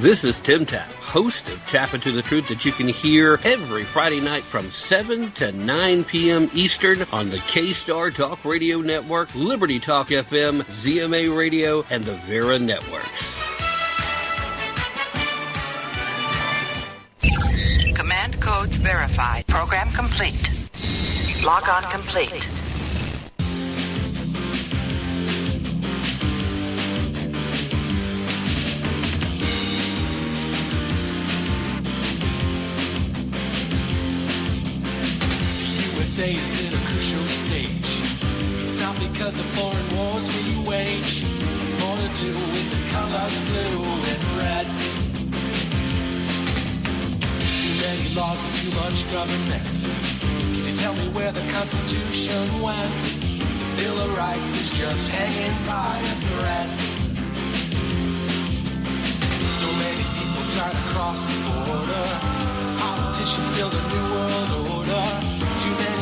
This is Tim Tapp, host of Tap Into the Truth that you can hear every Friday night from 7 to 9 p.m. Eastern on the K-Star Talk Radio Network, Liberty Talk FM, ZMA Radio, and the Vera Networks. Command codes verified. Program complete. Log on complete. USA is in a crucial stage. It's not because of foreign wars we wage. It's more to do with the colors blue and red. Too many laws and too much government. Can you tell me where the Constitution went? The Bill of Rights is just hanging by a thread. So many people try to cross the border. Politicians build a new world order. Too many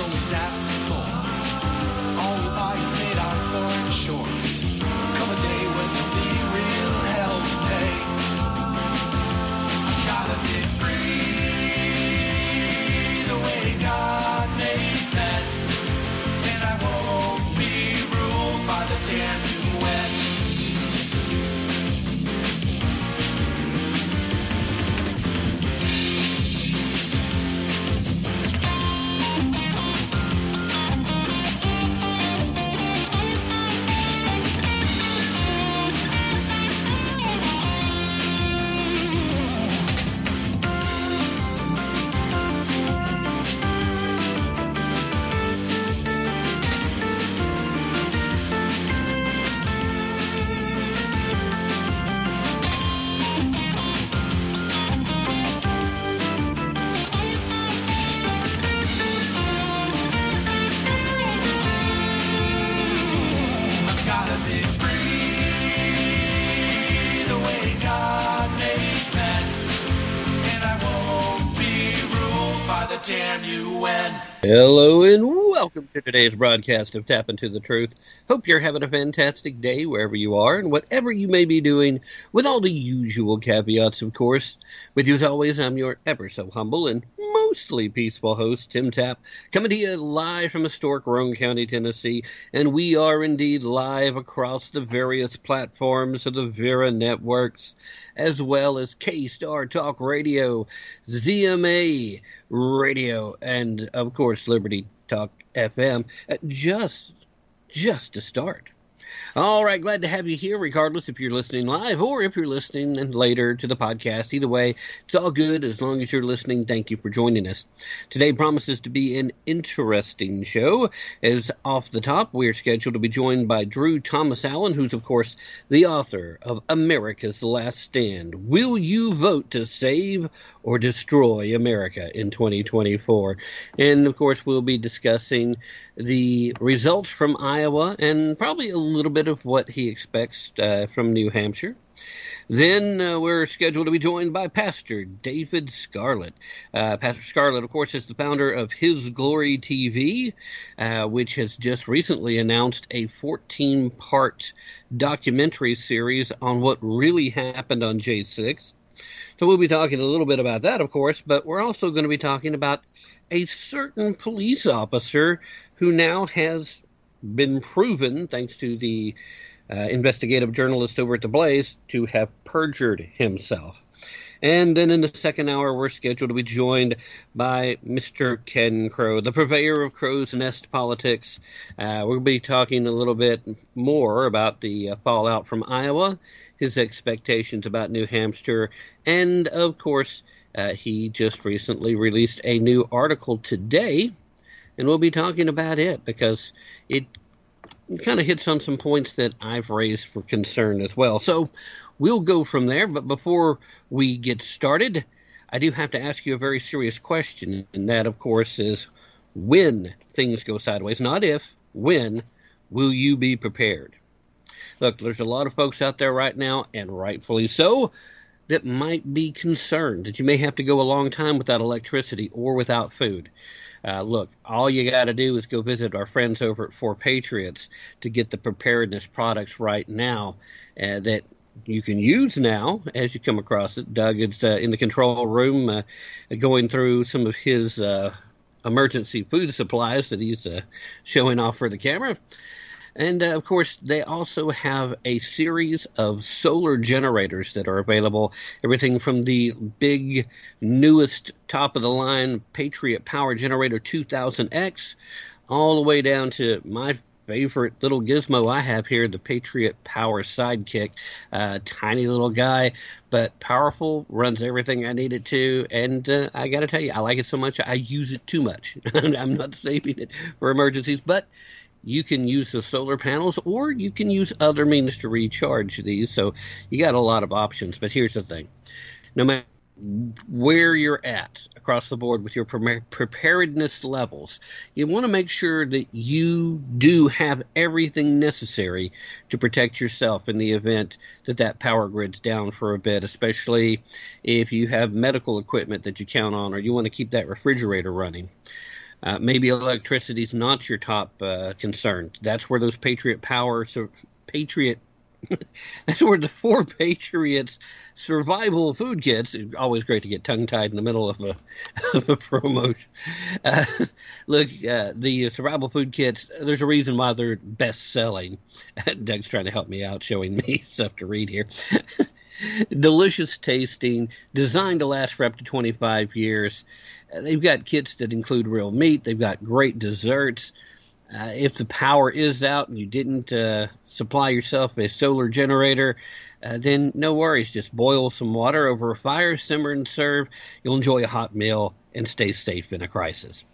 Always ask for more. All buy is made on foreign shores. Welcome to today's broadcast of Tap Into the Truth. Hope you're having a fantastic day wherever you are and whatever you may be doing, with all the usual caveats, of course. With you as always, I'm your ever so humble and mostly peaceful host, Tim Tapp, coming to you live from historic Roane County, Tennessee, and we are indeed live across the various platforms of the Vera networks, as well as K-Star Talk Radio, ZMA Radio, and of course Liberty Talk FM. Uh, just, just to start. All right, glad to have you here, regardless if you're listening live or if you're listening later to the podcast. Either way, it's all good as long as you're listening. Thank you for joining us. Today promises to be an interesting show. As off the top, we're scheduled to be joined by Drew Thomas Allen, who's, of course, the author of America's Last Stand. Will you vote to save or destroy America in 2024? And, of course, we'll be discussing the results from Iowa and probably a little bit of what he expects uh, from New Hampshire. Then uh, we're scheduled to be joined by Pastor David Scarola. Uh, Pastor Scarola, of course, is the founder of His Glory TV, uh, which has just recently announced a 14 part documentary series on what really happened on J6. So we'll be talking a little bit about that, of course, but we're also going to be talking about a certain police officer who now has been proven, thanks to the uh, investigative journalist over at the Blaze, to have perjured himself. And then in the second hour, we're scheduled to be joined by Mr. Ken Crow, the purveyor of Crow's Nest politics. Uh, we'll be talking a little bit more about the uh, fallout from Iowa, his expectations about New Hampshire, and of course, uh, he just recently released a new article today, and we'll be talking about it because it kind of hits on some points that I've raised for concern as well. So, we'll go from there. But before we get started, I do have to ask you a very serious question, and that, of course, is when things go sideways, not if, when will you be prepared? Look, there's a lot of folks out there right now, and rightfully so, that might be concerned that you may have to go a long time without electricity or without food. Uh, look, all you got to do is go visit our friends over at 4Patriots to get the preparedness products right now uh, that you can use now as you come across it. Doug is uh, in the control room uh, going through some of his uh, emergency food supplies that he's uh, showing off for the camera. And uh, of course, they also have a series of solar generators that are available. Everything from the big, newest, top of the line Patriot Power Generator 2000X, all the way down to my favorite little gizmo I have here, the Patriot Power Sidekick. Uh, tiny little guy, but powerful, runs everything I need it to. And uh, I got to tell you, I like it so much, I use it too much. I'm not saving it for emergencies, but you can use the solar panels or you can use other means to recharge these. So you got a lot of options. But here's the thing no matter where you're at across the board with your preparedness levels, you want to make sure that you do have everything necessary to protect yourself in the event that that power grid's down for a bit, especially if you have medical equipment that you count on or you want to keep that refrigerator running. Uh, maybe electricity is not your top uh, concern. That's where those Patriot Power, so Patriot, that's where the 4Patriots survival food kits. Always great to get tongue tied in the middle of a, of a promotion. Uh, look, uh, the survival food kits. There's a reason why they're best selling. Doug's trying to help me out, showing me stuff to read here. Delicious tasting, designed to last for up to 25 years. They've got kits that include real meat. They've got great desserts. Uh, if the power is out and you didn't uh, supply yourself a solar generator, uh, then no worries. Just boil some water over a fire, simmer and serve. You'll enjoy a hot meal and stay safe in a crisis.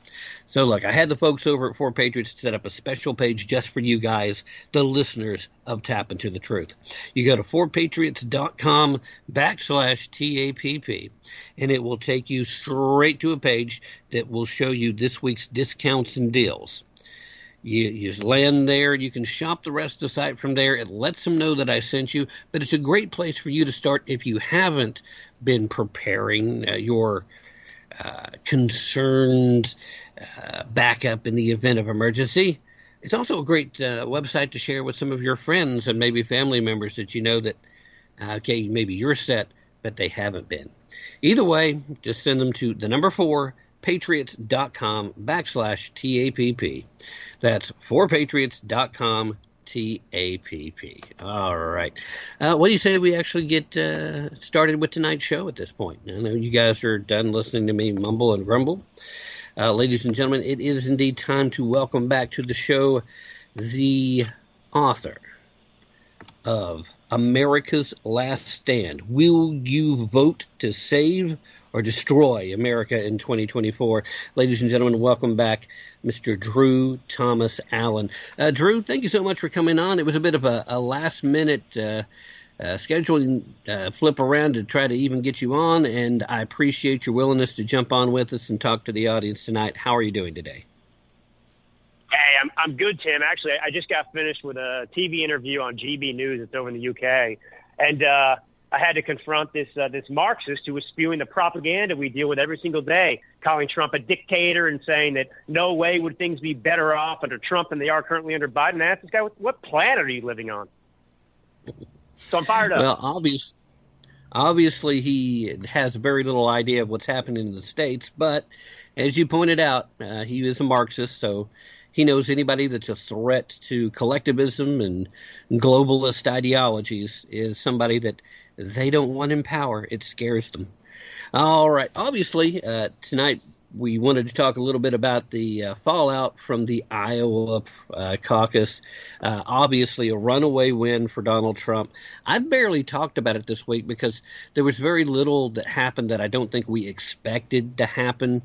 So, look, I had the folks over at 4Patriots set up a special page just for you guys, the listeners of Tap Into the Truth. You go to 4patriots.com backslash TAPP, and it will take you straight to a page that will show you this week's discounts and deals. You, you just land there. You can shop the rest of the site from there. It lets them know that I sent you, but it's a great place for you to start if you haven't been preparing uh, your uh, concerned uh, backup in the event of emergency. It's also a great uh, website to share with some of your friends and maybe family members that you know that, uh, okay, maybe you're set, but they haven't been. Either way, just send them to the number four patriots.com backslash TAPP. That's 4patriots.com T-A-P-P. All right. Uh, what do you say we actually get uh, started with tonight's show at this point? I know you guys are done listening to me mumble and grumble. Uh, ladies and gentlemen, it is indeed time to welcome back to the show the author of America's Last Stand. Will you vote to save or destroy America in 2024. Ladies and gentlemen, welcome back, Mr. Drew Thomas Allen. Uh, Drew, thank you so much for coming on. It was a bit of a, a last minute uh, uh, scheduling uh, flip around to try to even get you on, and I appreciate your willingness to jump on with us and talk to the audience tonight. How are you doing today? Hey, I'm I'm good, Tim. Actually, I just got finished with a TV interview on GB News. It's over in the UK, and uh, I had to confront this uh, this Marxist who was spewing the propaganda we deal with every single day, calling Trump a dictator and saying that no way would things be better off under Trump than they are currently under Biden. And I asked this guy, what planet are you living on? So I'm fired up. Well, obviously, obviously he has very little idea of what's happening in the states, but as you pointed out, uh, he is a Marxist, so he knows anybody that's a threat to collectivism and globalist ideologies is somebody that they don't want in power. It scares them. All right. Obviously, uh, tonight we wanted to talk a little bit about the uh, fallout from the Iowa uh, caucus. Uh, obviously, a runaway win for Donald Trump. I barely talked about it this week because there was very little that happened that I don't think we expected to happen.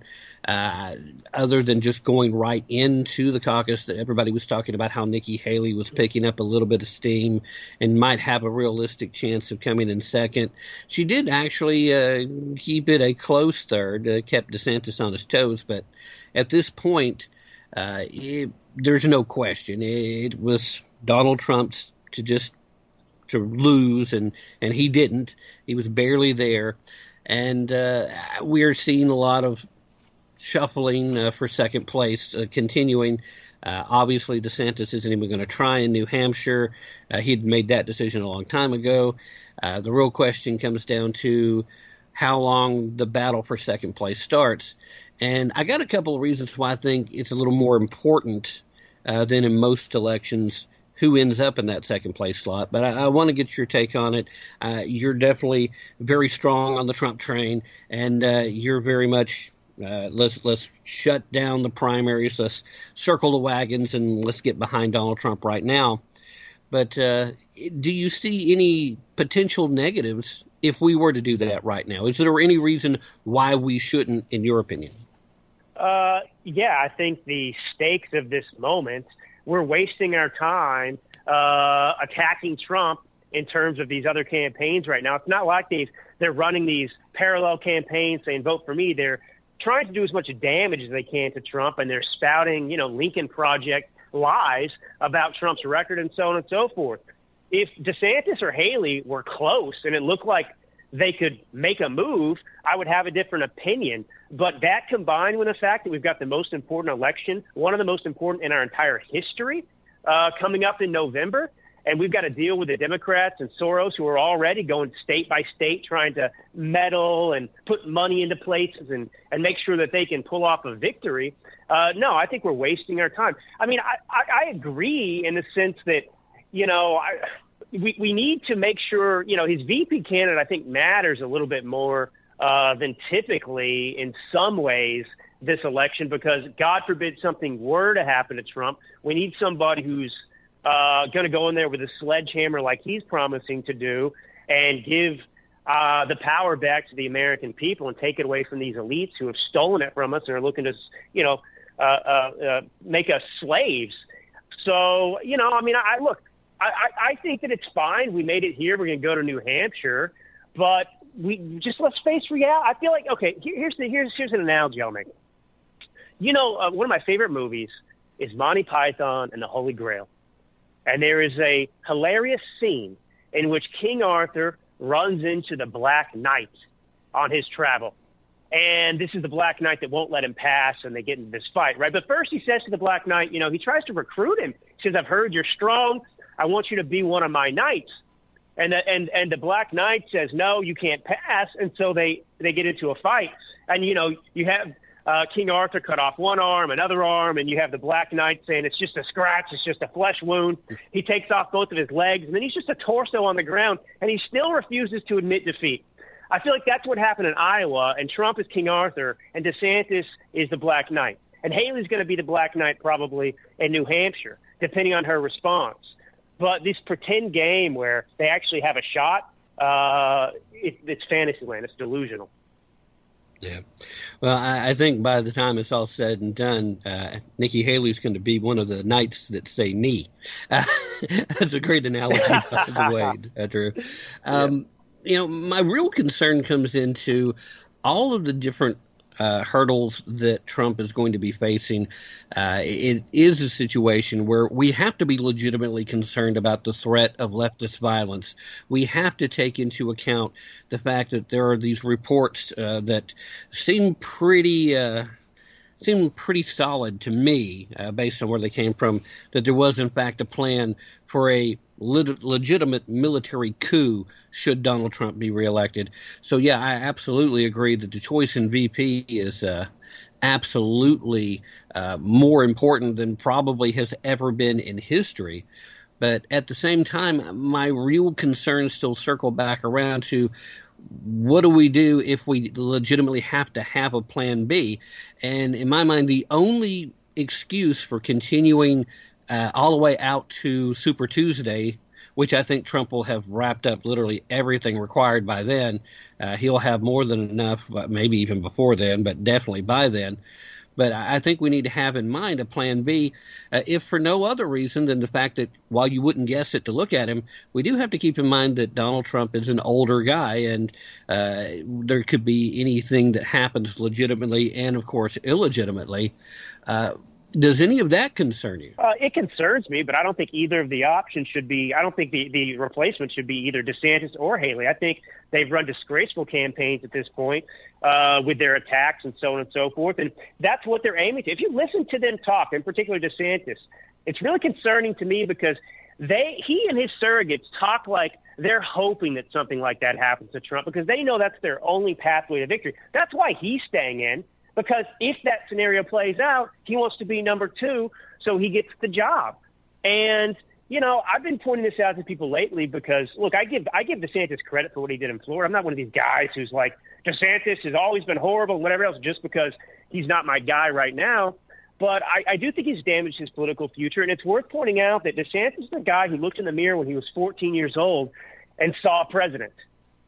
Uh, other than just going right into the caucus. That everybody was talking about how Nikki Haley was picking up a little bit of steam and might have a realistic chance of coming in second. She did actually uh, keep it a close third, uh, kept DeSantis on his toes, but at this point, uh, it, there's no question it was Donald Trump's to just to lose, and and he didn't. He was barely there, and uh, we are seeing a lot of shuffling uh, for second place uh, continuing. Uh, obviously, DeSantis isn't even going to try in New Hampshire. Uh, he'd made that decision a long time ago. Uh, the real question comes down to how long the battle for second place starts. And I got a couple of reasons why I think it's a little more important uh, than in most elections who ends up in that second place slot. But I, I want to get your take on it. Uh, you're definitely very strong on the Trump train, and uh, you're very much. Uh, let's let's shut down the primaries. Let's circle the wagons and let's get behind Donald Trump right now. But uh, do you see any potential negatives if we were to do that right now? Is there any reason why we shouldn't, in your opinion? Uh, yeah, I think the stakes of this moment, we're wasting our time uh, attacking Trump in terms of these other campaigns right now. It's not like these they're running these parallel campaigns saying vote for me. They're trying to do as much damage as they can to Trump, and they're spouting, you know, Lincoln Project lies about Trump's record and so on and so forth. If DeSantis or Haley were close and it looked like they could make a move, I would have a different opinion. But that combined with the fact that we've got the most important election, one of the most important in our entire history, uh, coming up in November, and we've got to deal with the Democrats and Soros who are already going state by state trying to meddle and put money into places and, and make sure that they can pull off a victory. Uh, no, I think we're wasting our time. I mean, I, I, I agree in the sense that, you know, I, we, we need to make sure, you know, his VP candidate, I think, matters a little bit more uh, than typically in some ways this election because, God forbid, something were to happen to Trump. We need somebody who's uh, going to go in there with a sledgehammer like he's promising to do and give uh, the power back to the American people and take it away from these elites who have stolen it from us and are looking to, you know, uh, uh, uh, make us slaves. So, you know, I mean, I look, I, I think that it's fine. We made it here. We're going to go to New Hampshire, but we just let's face reality. I feel like okay. Here, here's the here's here's an analogy I'll make. You know, uh, one of my favorite movies is Monty Python and the Holy Grail, and there is a hilarious scene in which King Arthur runs into the Black Knight on his travel. And this is the Black Knight that won't let him pass, and they get into this fight, right? But first, he says to the Black Knight, you know, he tries to recruit him. He says, "I've heard you're strong. I want you to be one of my knights. And the, and and the Black Knight says, no, you can't pass. And so they they get into a fight. And you know you have uh, King Arthur cut off one arm, another arm, and you have the Black Knight saying it's just a scratch, it's just a flesh wound. He takes off both of his legs, and then he's just a torso on the ground, and he still refuses to admit defeat. I feel like that's what happened in Iowa, and Trump is King Arthur, and DeSantis is the Black Knight. And Haley's going to be the Black Knight probably in New Hampshire, depending on her response. But this pretend game where they actually have a shot, uh, it, it's fantasy land. It's delusional. Yeah. Well, I, I, think by the time it's all said and done, uh, Nikki Haley's going to be one of the knights that say Ni. Uh, that's a great analogy, by the way, Drew. Um, yeah. You know, my real concern comes into all of the different uh, hurdles that Trump is going to be facing, uh, it is a situation where we have to be legitimately concerned about the threat of leftist violence. We have to take into account the fact that there are these reports uh, that seem pretty uh, seem pretty solid to me, uh, based on where they came from, that there was in fact a plan for a legitimate military coup should Donald Trump be reelected. So yeah, I absolutely agree that the choice in VP is uh, absolutely uh, more important than probably has ever been in history. But at the same time, my real concerns still circle back around to what do we do if we legitimately have to have a plan B? And in my mind, the only excuse for continuing uh, all the way out to Super Tuesday which I think Trump will have wrapped up literally everything required by then. Uh, he'll have more than enough, maybe even before then, but definitely by then. But I think we need to have in mind a plan B, uh, if for no other reason than the fact that while you wouldn't guess it to look at him, we do have to keep in mind that Donald Trump is an older guy and uh, there could be anything that happens legitimately and, of course, illegitimately. Uh, does any of that concern you? Uh, it concerns me, but I don't think either of the options should be. I don't think the, the replacement should be either DeSantis or Haley. I think they've run disgraceful campaigns at this point uh, with their attacks and so on and so forth. And that's what they're aiming to. If you listen to them talk, in particular DeSantis, it's really concerning to me because they he and his surrogates talk like they're hoping that something like that happens to Trump because they know that's their only pathway to victory. That's why he's staying in. Because if that scenario plays out, he wants to be number two, so he gets the job. And you know, I've been pointing this out to people lately because look, I give I give DeSantis credit for what he did in Florida. I'm not one of these guys who's like DeSantis has always been horrible and whatever else just because he's not my guy right now. But I, I do think he's damaged his political future, and it's worth pointing out that DeSantis is the guy who looked in the mirror when he was 14 years old and saw president.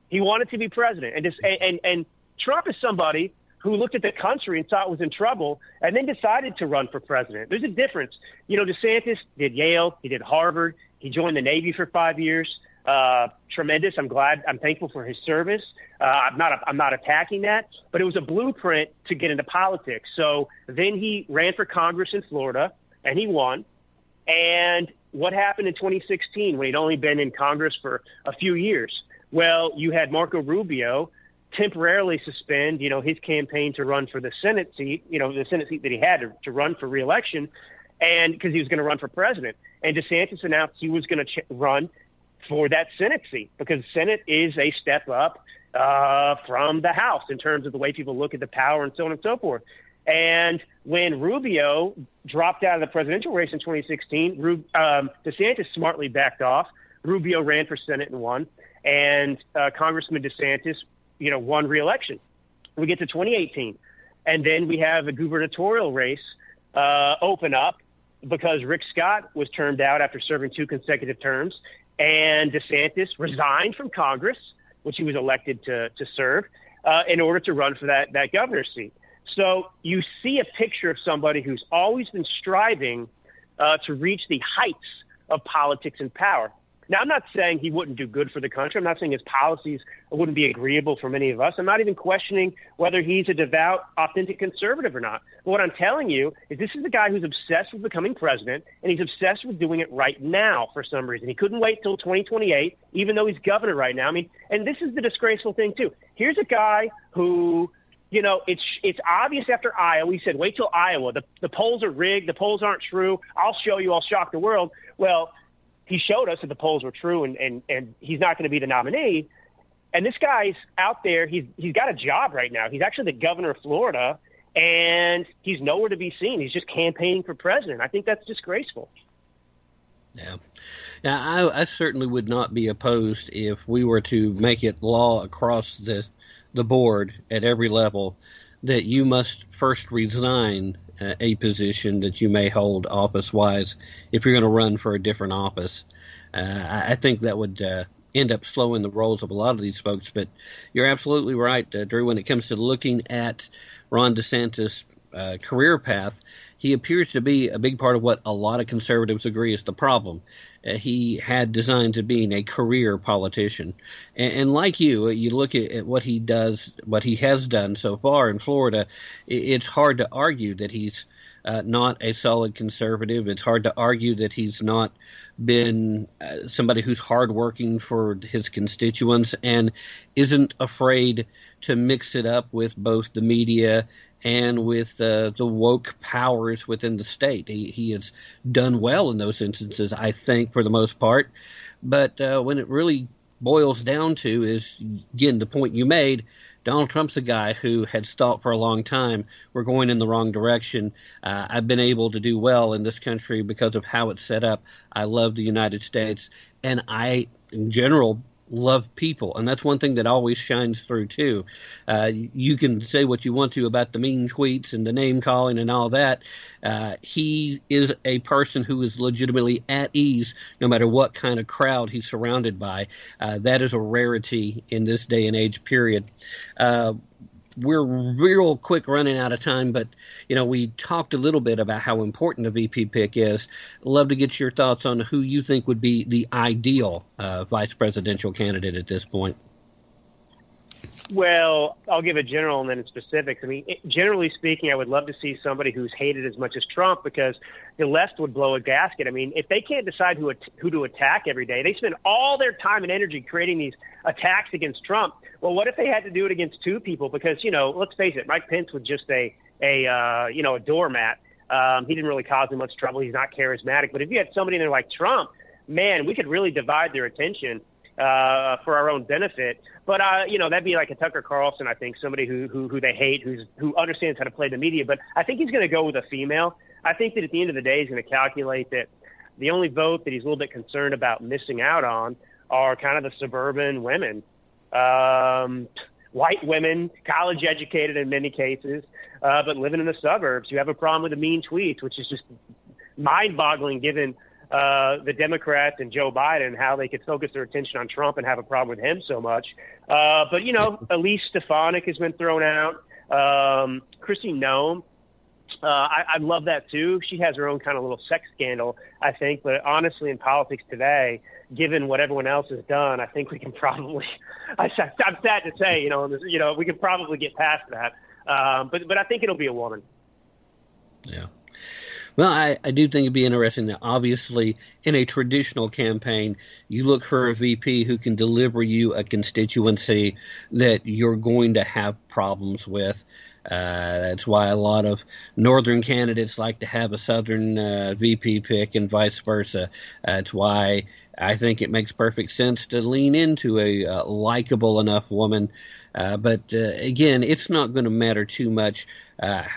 He wanted to be president, and just, and, and, and Trump is somebody who looked at the country and thought it was in trouble and then decided to run for president. There's a difference. You know, DeSantis did Yale, he did Harvard, he joined the Navy for five years. Uh, tremendous. I'm glad. I'm thankful for his service. Uh, I'm not. I'm not attacking that, but it was a blueprint to get into politics. So then he ran for Congress in Florida, and he won. And what happened in 2016 when he'd only been in Congress for a few years? Well, you had Marco Rubio, temporarily suspend, you know, his campaign to run for the Senate seat, you know, the Senate seat that he had to, to run for reelection, and because he was going to run for president. And DeSantis announced he was going to ch- run for that Senate seat because Senate is a step up uh, from the House in terms of the way people look at the power and so on and so forth. And when Rubio dropped out of the presidential race in 2016, Rub- um, DeSantis smartly backed off. Rubio ran for Senate and won, and uh, Congressman DeSantis you know, won re-election. We get to 2018, and then we have a gubernatorial race uh, open up because Rick Scott was turned out after serving two consecutive terms, and DeSantis resigned from Congress, which he was elected to to serve, uh, in order to run for that that governor's seat. So you see a picture of somebody who's always been striving uh, to reach the heights of politics and power. Now, I'm not saying he wouldn't do good for the country. I'm not saying his policies wouldn't be agreeable for many of us. I'm not even questioning whether he's a devout, authentic conservative or not. But what I'm telling you is this is a guy who's obsessed with becoming president, and he's obsessed with doing it right now for some reason. He couldn't wait till 2028, even though he's governor right now. I mean, and this is the disgraceful thing, too. Here's a guy who you know, it's it's obvious after Iowa. He said, "Wait till Iowa. The the polls are rigged. The polls aren't true. I'll show you. I'll shock the world." Well, he showed us that the polls were true and, and, and he's not going to be the nominee. And this guy's out there. He's, he's got a job right now. He's actually the governor of Florida and he's nowhere to be seen. He's just campaigning for president. I think that's disgraceful. Yeah. Now, I, I certainly would not be opposed if we were to make it law across the, the board at every level that you must first resign uh, a position that you may hold office wise if you're going to run for a different office. Uh, I, I, think that would uh, end up slowing the rolls of a lot of these folks. But you're absolutely right, uh, Drew, when it comes to looking at Ron DeSantis' uh, career path. He appears to be a big part of what a lot of conservatives agree is the problem. Uh, he had designs of being a career politician, and, and like you, you look at, at, what he does, what he has done so far in Florida. It, it's hard to argue that he's uh, not a solid conservative. It's hard to argue that he's not been uh, somebody who's hardworking for his constituents and isn't afraid to mix it up with both the media and with uh, the woke powers within the state. He, he has done well in those instances, I think, for the most part. But uh, when it really boils down to is, again, the point you made, Donald Trump's a guy who had thought for a long time we're going in the wrong direction. Uh, I've been able to do well in this country because of how it's set up. I love the United States, and I, in general, love people, and that's one thing that always shines through too. Uh, you can say what you want to about the mean tweets and the name calling and all that. Uh, he is a person who is legitimately at ease, no matter what kind of crowd he's surrounded by. Uh, that is a rarity in this day and age. Period. We're real quick running out of time, but you know we talked a little bit about how important the VP pick is. Love to get your thoughts on who you think would be the ideal uh, vice presidential candidate at this point. Well, I'll give a general and then specifics. I mean, generally speaking, I would love to see somebody who's hated as much as Trump because the left would blow a gasket. I mean, if they can't decide who who to attack every day, they spend all their time and energy creating these attacks against Trump. Well, what if they had to do it against two people? Because you know, let's face it, Mike Pence was just a a uh, you know a doormat. Um, he didn't really cause them much trouble. He's not charismatic. But if you had somebody in there like Trump, man, we could really divide their attention uh, for our own benefit. But uh, you know, that'd be like a Tucker Carlson, I think, somebody who who who they hate, who's who understands how to play the media. But I think he's going to go with a female. I think that at the end of the day, he's going to calculate that the only vote that he's a little bit concerned about missing out on are kind of the suburban women, um, white women, college educated in many cases, uh, but living in the suburbs You have a problem with the mean tweets, which is just mind boggling given uh, the Democrats and Joe Biden, how they could focus their attention on Trump and have a problem with him so much. Uh, but, you know, Elise Stefanik has been thrown out. Um, Kristi Noem, uh, I, I love that too. She has her own kind of little sex scandal, I think. But honestly, in politics today, given what everyone else has done, I think we can probably. I, I'm sad to say, you know, you know, we can probably get past that. Um, but but I think it'll be a woman. Yeah. Well, I, I do think it'd be interesting that obviously in a traditional campaign, you look for a VP who can deliver you a constituency that you're going to have problems with. Uh, that's why a lot of northern candidates like to have a southern uh, VP pick and vice versa. That's why I think it makes perfect sense to lean into a uh, likable enough woman. Uh, but uh, again, it's not going to matter too much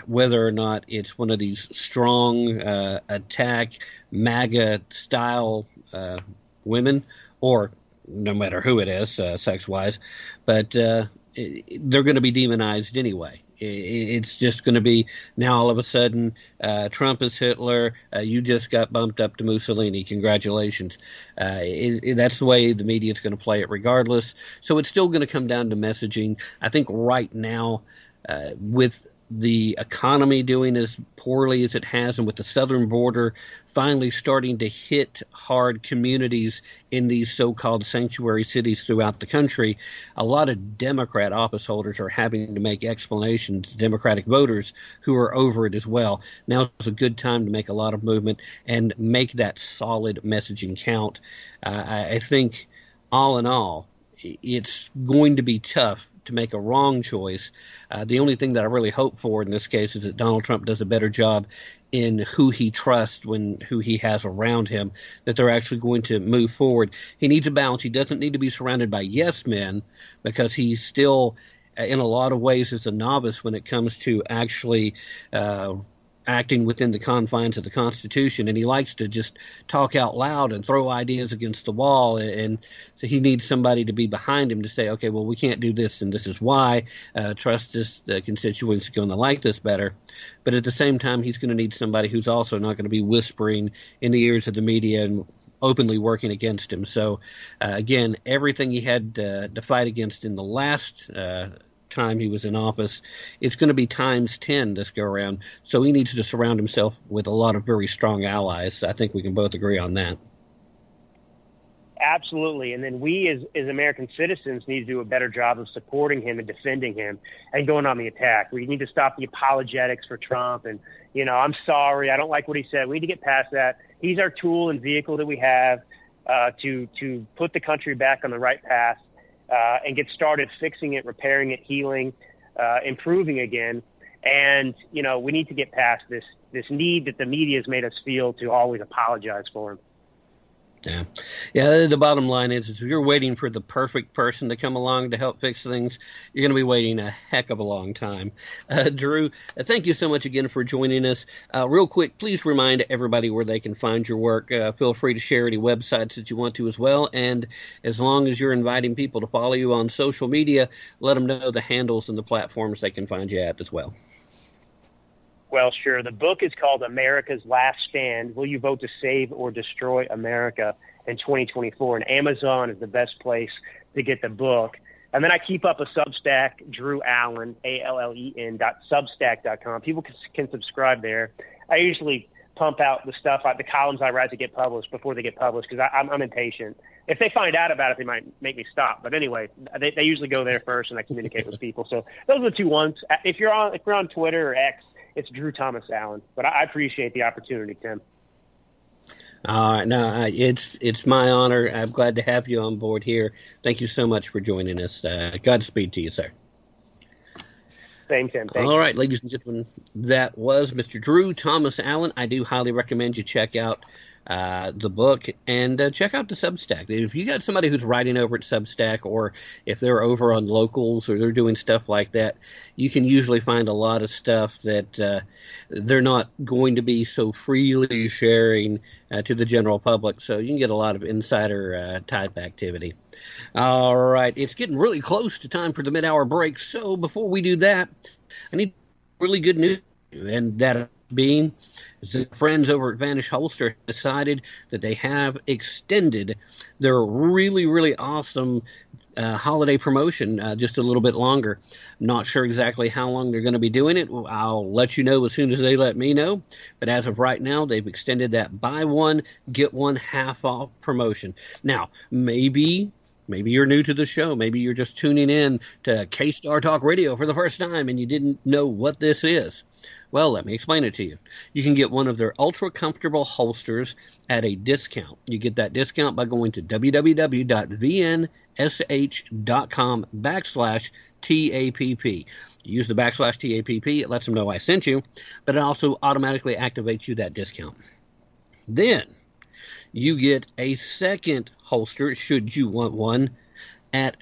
whether or not it's one of these strong attack MAGA style women or no matter who it is, sex wise. But they're going to be demonized anyway it's just going to be now all of a sudden uh, Trump is Hitler. Uh, you just got bumped up to Mussolini. Congratulations. Uh, it, it, that's the way the media is going to play it, regardless. So it's still going to come down to messaging. I think right now, uh, with the economy doing as poorly as it has, and with the southern border finally starting to hit hard communities in these so called sanctuary cities throughout the country, a lot of Democrat office holders are having to make explanations, to Democratic voters who are over it as well. Now is a good time to make a lot of movement and make that solid messaging count. Uh, I, I think, all in all, it's going to be tough to make a wrong choice. Uh, the only thing that I really hope for in this case is that Donald Trump does a better job in who he trusts when who he has around him that they're actually going to move forward. He needs a balance. He doesn't need to be surrounded by yes men because he's still in a lot of ways is a novice when it comes to actually uh, acting within the confines of the Constitution, and he likes to just talk out loud and throw ideas against the wall. And so he needs somebody to be behind him to say, okay, well, we can't do this, and this is why. Uh, trust this, the constituents are going to like this better. But at the same time, he's going to need somebody who's also not going to be whispering in the ears of the media and openly working against him. So, uh, again, everything he had uh, to fight against in the last uh, time he was in office. It's going to be times 10 this go around. So he needs to surround himself with a lot of very strong allies. I think we can both agree on that. Absolutely. And then we as, as American citizens need to do a better job of supporting him and defending him and going on the attack. We need to stop the apologetics for Trump and, you know, I'm sorry, I don't like what he said. We need to get past that. He's our tool and vehicle that we have uh, to to put the country back on the right path uh, and get started fixing it, repairing it, healing, uh, improving again. And you know, we need to get past this this need that the media has made us feel to always apologize for him. Yeah. Yeah, the bottom line is, if you're waiting for the perfect person to come along to help fix things, you're going to be waiting a heck of a long time. Uh, Drew, uh, thank you so much again for joining us. Uh, real quick, please remind everybody where they can find your work. Uh, feel free to share any websites that you want to as well. And as long as you're inviting people to follow you on social media, let them know the handles and the platforms they can find you at as well. Well, sure. The book is called America's Last Stand Will You Vote to Save or Destroy America in 2024? And Amazon is the best place to get the book. And then I keep up a Substack, Drew Allen, A L L E N dot Substack dot com. People can, can subscribe there. I usually pump out the stuff, uh, the columns I write to get published before they get published because I'm, I'm impatient. If they find out about it, they might make me stop. But anyway, they, they usually go there first, and I communicate with people. So those are the two ones. Uh, if you're on if you're on Twitter or X, it's Drew Thomas Allen. But I appreciate the opportunity, Tim. All right, no, it's it's my honor. I'm glad to have you on board here. Thank you so much for joining us. Uh, Godspeed to you, sir. Same, Tim. Thank All you. right, ladies and gentlemen, that was Mr. Drew Thomas Allen. I do highly recommend you check out uh, the book and uh, check out the Substack. If you got somebody who's writing over at Substack, or if they're over on locals or they're doing stuff like that, you can usually find a lot of stuff that uh, they're not going to be so freely sharing uh, to the general public. So you can get a lot of insider uh, type activity. All right, it's getting really close to time for the mid-hour break. So before we do that, I need really good news, and that being the friends over at Vanish Holster decided that they have extended their really, really awesome uh, holiday promotion uh, just a little bit longer. Not sure exactly how long they're going to be doing it. I'll let you know as soon as they let me know. But as of right now, they've extended that buy one, get one half off promotion. Now, maybe Maybe you're new to the show. Maybe you're just tuning in to K Star Talk Radio for the first time and you didn't know what this is. Well, let me explain it to you. You can get one of their ultra comfortable holsters at a discount. You get that discount by going to www.vnsh.com backslash TAPP. use the backslash TAPP, it lets them know I sent you, but it also automatically activates you that discount. Then you get a second holster, should you want one, at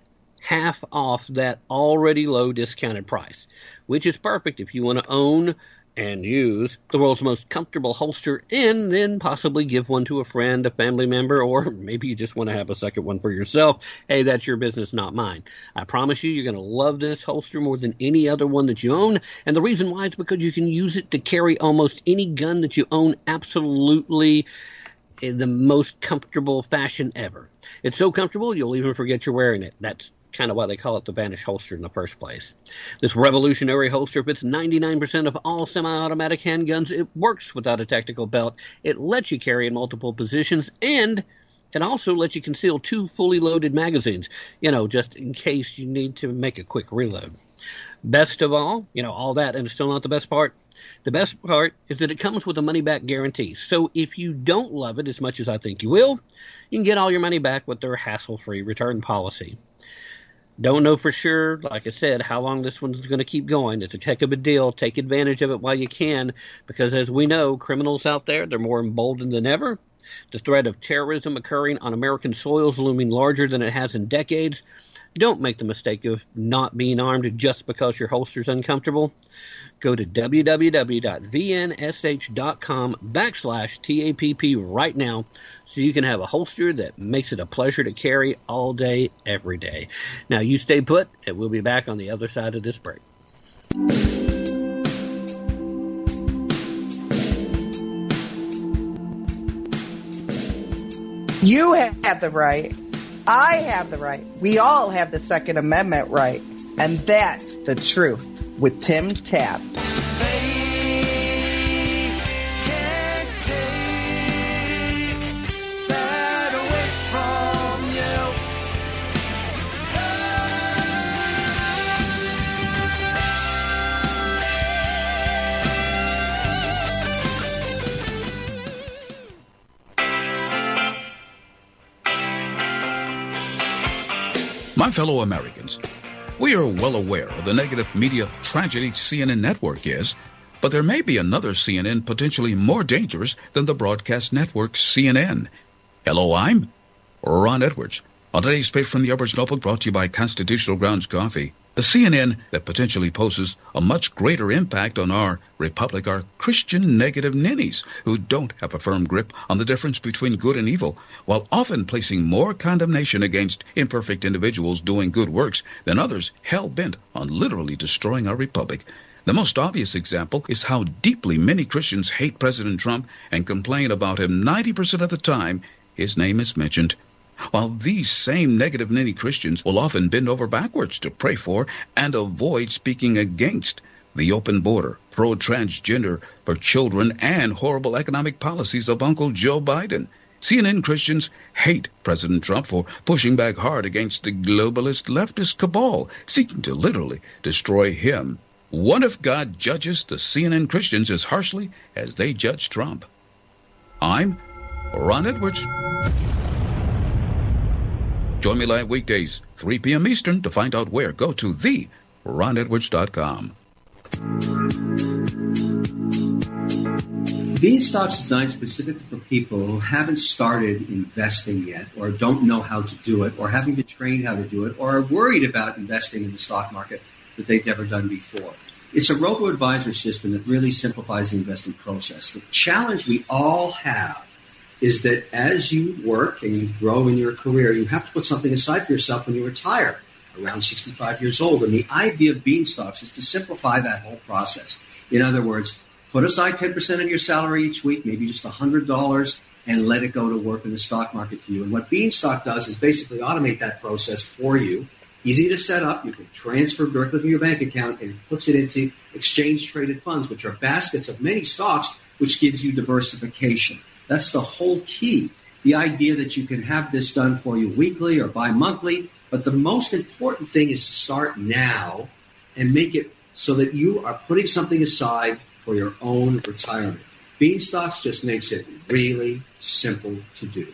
half off that already low discounted price, which is perfect if you want to own and use the world's most comfortable holster and then possibly give one to a friend, a family member, or maybe you just want to have a second one for yourself. Hey, that's your business, not mine. I promise you, you're going to love this holster more than any other one that you own. And the reason why is because you can use it to carry almost any gun that you own absolutely in the most comfortable fashion ever. It's so comfortable you'll even forget you're wearing it. That's kind of why they call it the Vanish holster in the first place. This revolutionary holster fits 99% of all semi-automatic handguns. It works without a tactical belt. It lets you carry in multiple positions and it also lets you conceal two fully loaded magazines, you know, just in case you need to make a quick reload. Best of all, you know, all that and still not the best part. The best part is that it comes with a money back guarantee. So if you don't love it as much as I think you will, you can get all your money back with their hassle free return policy. Don't know for sure, like I said, how long this one's going to keep going. It's a heck of a deal. Take advantage of it while you can, because as we know, criminals out there, they're more emboldened than ever. The threat of terrorism occurring on American soil is looming larger than it has in decades. Don't make the mistake of not being armed just because your holster's uncomfortable. Go to www.vnsh.com backslash TAPP right now so you can have a holster that makes it a pleasure to carry all day, every day. Now, you stay put, and we'll be back on the other side of this break. You have the right. I have the right. We all have the Second Amendment right. And that's the truth with Tim Tapp. My fellow Americans, we are well aware of the negative media tragedy CNN network is, but there may be another CNN potentially more dangerous than the broadcast network CNN. Hello, I'm Ron Edwards. On today's page from the Edwards Notebook, brought to you by Constitutional Grounds Coffee. The CNN that potentially poses a much greater impact on our republic are Christian negative ninnies who don't have a firm grip on the difference between good and evil, while often placing more condemnation against imperfect individuals doing good works than others hell bent on literally destroying our republic. The most obvious example is how deeply many Christians hate President Trump and complain about him 90% of the time his name is mentioned while these same negative ninny Christians will often bend over backwards to pray for and avoid speaking against the open border, pro transgender for children, and horrible economic policies of Uncle Joe Biden. CNN Christians hate President Trump for pushing back hard against the globalist leftist cabal seeking to literally destroy him. What if God judges the CNN Christians as harshly as they judge Trump? I'm Ron Edwards. Join me live weekdays, 3 p.m. Eastern, to find out where. Go to the ronedwards.com. Beanstox designed specifically for people who haven't started investing yet, or don't know how to do it, or haven't been trained how to do it, or are worried about investing in the stock market that they've never done before. It's a robo advisor system that really simplifies the investing process. The challenge we all have is that as you work and you grow in your career, you have to put something aside for yourself when you retire around 65 years old. And the idea of Beanstox is to simplify that whole process. In other words, put aside 10% of your salary each week, maybe just $100, and let it go to work in the stock market for you. And what Beanstox does is basically automate that process for you. Easy to set up. You can transfer directly from your bank account and it puts it into exchange traded funds, which are baskets of many stocks, which gives you diversification. That's the whole key. The idea that you can have this done for you weekly or bi monthly. But the most important thing is to start now and make it so that you are putting something aside for your own retirement. Beanstox just makes it really simple to do.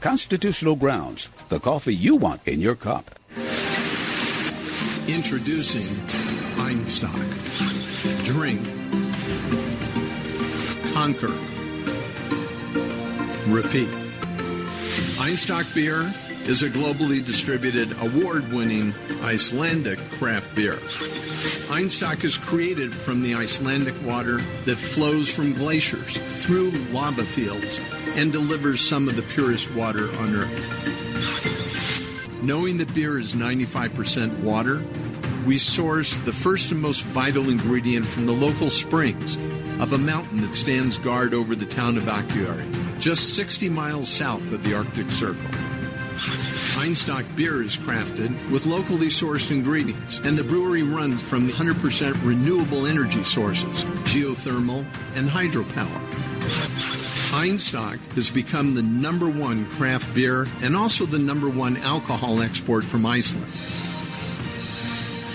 Constitutional Grounds, the coffee you want in your cup. Introducing Einstock. Drink. Conquer. Repeat. Einstock beer is a globally distributed, award winning Icelandic craft beer. Einstock is created from the Icelandic water that flows from glaciers through lava fields and delivers some of the purest water on earth. Knowing that beer is 95% water, we source the first and most vital ingredient from the local springs of a mountain that stands guard over the town of Akureyri, just 60 miles south of the Arctic Circle. Einstock beer is crafted with locally sourced ingredients, and the brewery runs from 100% renewable energy sources, geothermal and hydropower. Einstock has become the number one craft beer and also the number one alcohol export from Iceland.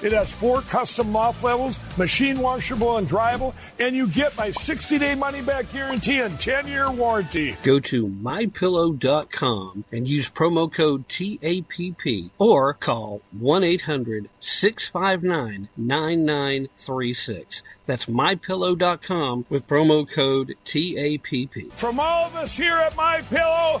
It has four custom loft levels, machine washable and dryable, and you get my 60 day money back guarantee and 10 year warranty. Go to mypillow.com and use promo code TAPP or call 1 800 659 9936. That's mypillow.com with promo code TAPP. From all of us here at My Pillow,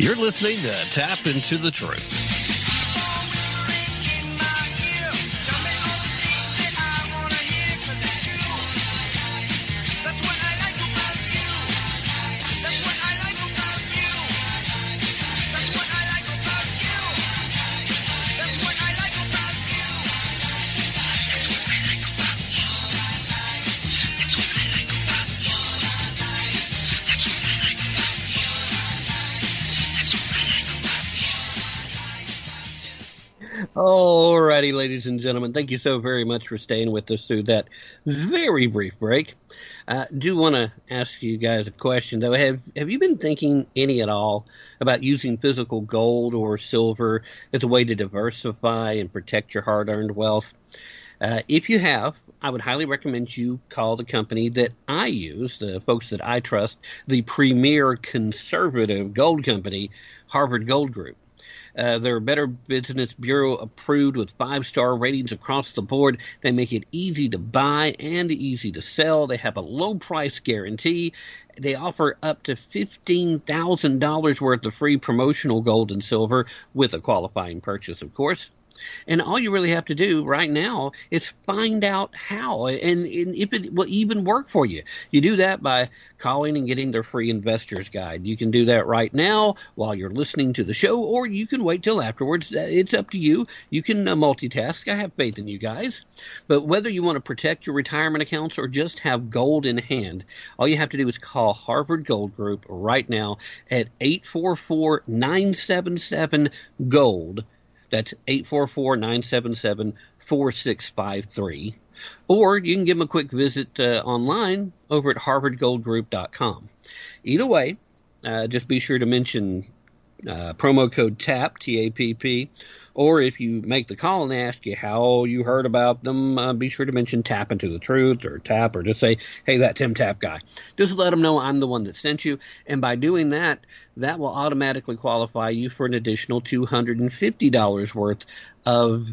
You're listening to Tap into the Truth. Alrighty, ladies and gentlemen, thank you so very much for staying with us through that very brief break. Uh, do want to ask you guys a question though. Have have you been thinking any at all about using physical gold or silver as a way to diversify and protect your hard-earned wealth? Uh, if you have, I would highly recommend you call the company that I use, the folks that I trust, the premier conservative gold company, Harvard Gold Group. Uh, they're Better Business Bureau approved with five star ratings across the board. They make it easy to buy and easy to sell. They have a low price guarantee. They offer up to $15,000 worth of free promotional gold and silver with a qualifying purchase, of course. And all you really have to do right now is find out how and, and, if it will even work for you. You do that by calling and getting their free investor's guide. You can do that right now while you're listening to the show, or you can wait till afterwards. It's up to you. You can uh, multitask. I have faith in you guys. But whether you want to protect your retirement accounts or just have gold in hand, all you have to do is call Harvard Gold Group right now at 844 977 GOLD. That's 844 977 4653. Or you can give them a quick visit uh, online over at harvardgoldgroup.com. Either way, uh, just be sure to mention uh, promo code TAPP, T A P P, or if you make the call and ask you how you heard about them, uh, be sure to mention Tap into the Truth or Tapp, or just say, hey, that Tim Tapp guy. Just let them know I'm the one that sent you. And by doing that, that will automatically qualify you for an additional $250 worth of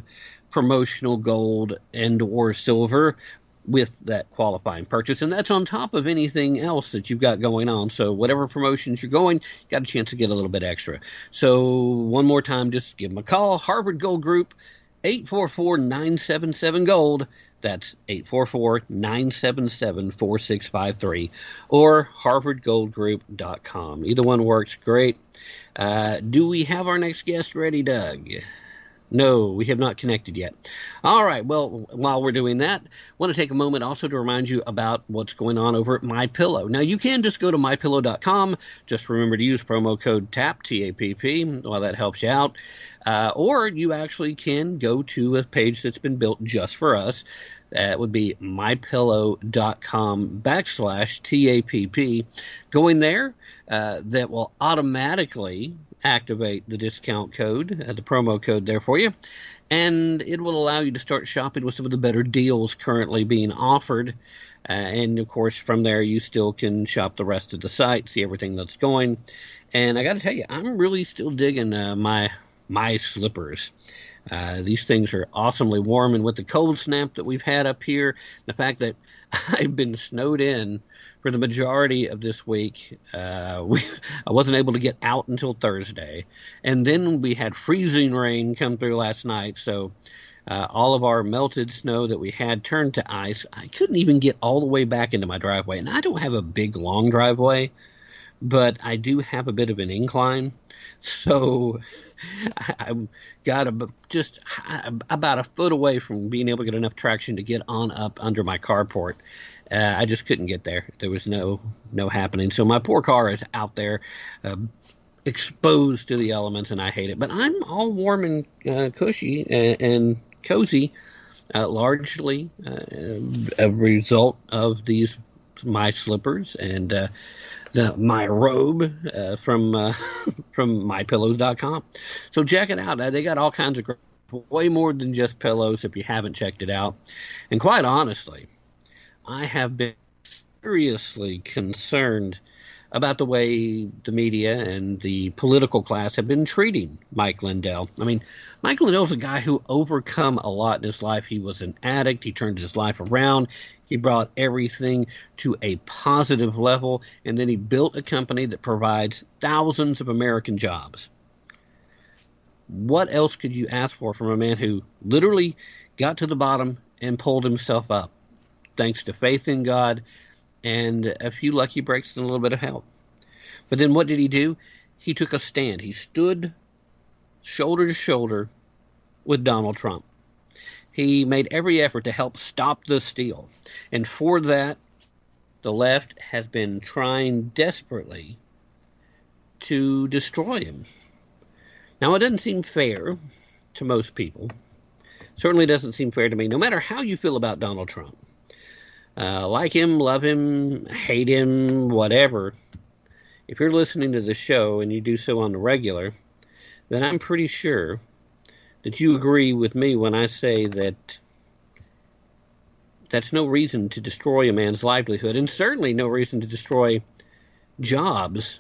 promotional gold and or silver with that qualifying purchase. And that's on top of anything else that you've got going on. So whatever promotions you're going, you got a chance to get a little bit extra. So one more time, just give them a call. Harvard Gold Group, 844-977-GOLD. That's 844-977-4653 or harvardgoldgroup.com. Either one works great. Uh, do we have our next guest ready, Doug? No, we have not connected yet. All right. Well, while we're doing that, I want to take a moment also to remind you about what's going on over at My Pillow. Now, you can just go to mypillow.com. Just remember to use promo code TAPP T A P P. Well, that helps you out. Uh, or you actually can go to a page that's been built just for us. That would be mypillow.com backslash TAPP. Going there, uh, that will automatically activate the discount code, uh, the promo code there for you, and it will allow you to start shopping with some of the better deals currently being offered. Uh, and of course, from there, you still can shop the rest of the site, see everything that's going. And I got to tell you, I'm really still digging uh, my my slippers. Uh, these things are awesomely warm, and with the cold snap that we've had up here, the fact that I've been snowed in for the majority of this week, uh, we, I wasn't able to get out until Thursday, and then we had freezing rain come through last night. So Uh, all of our melted snow that we had turned to ice. I couldn't even get all the way back into my driveway. And I don't have a big, long driveway, but I do have a bit of an incline. So I, got a, just about a foot away from being able to get enough traction to get on up under my carport. Uh, I just couldn't get there. There was no no happening. So my poor car is out there, uh, exposed to the elements, and I hate it. But I'm all warm and uh, cushy and, and cozy, uh, largely uh, a result of these my slippers and uh, the, my robe uh, from uh, from mypillow.com. So check it out. they got all kinds of way more than just pillows if you haven't checked it out. And quite honestly, I have been seriously concerned about the way the media and the political class have been treating Mike Lindell. I mean, Mike Lindell's a guy who overcome a lot in his life. He was an addict. He turned his life around. He brought everything to a positive level, and then he built a company that provides thousands of American jobs. What else could you ask for from a man who literally got to the bottom and pulled himself up? thanks to faith in God and a few lucky breaks and a little bit of help. But then what did he do? He took a stand. He stood shoulder to shoulder with Donald Trump. He made every effort to help stop the steal. And for that, the left has been trying desperately to destroy him. Now, it doesn't seem fair to most people. Certainly doesn't seem fair to me, no matter how you feel about Donald Trump. Uh, like him, love him, hate him, whatever. If you're listening to the show and you do so on the regular, then I'm pretty sure that you agree with me when I say that that's no reason to destroy a man's livelihood, and certainly no reason to destroy jobs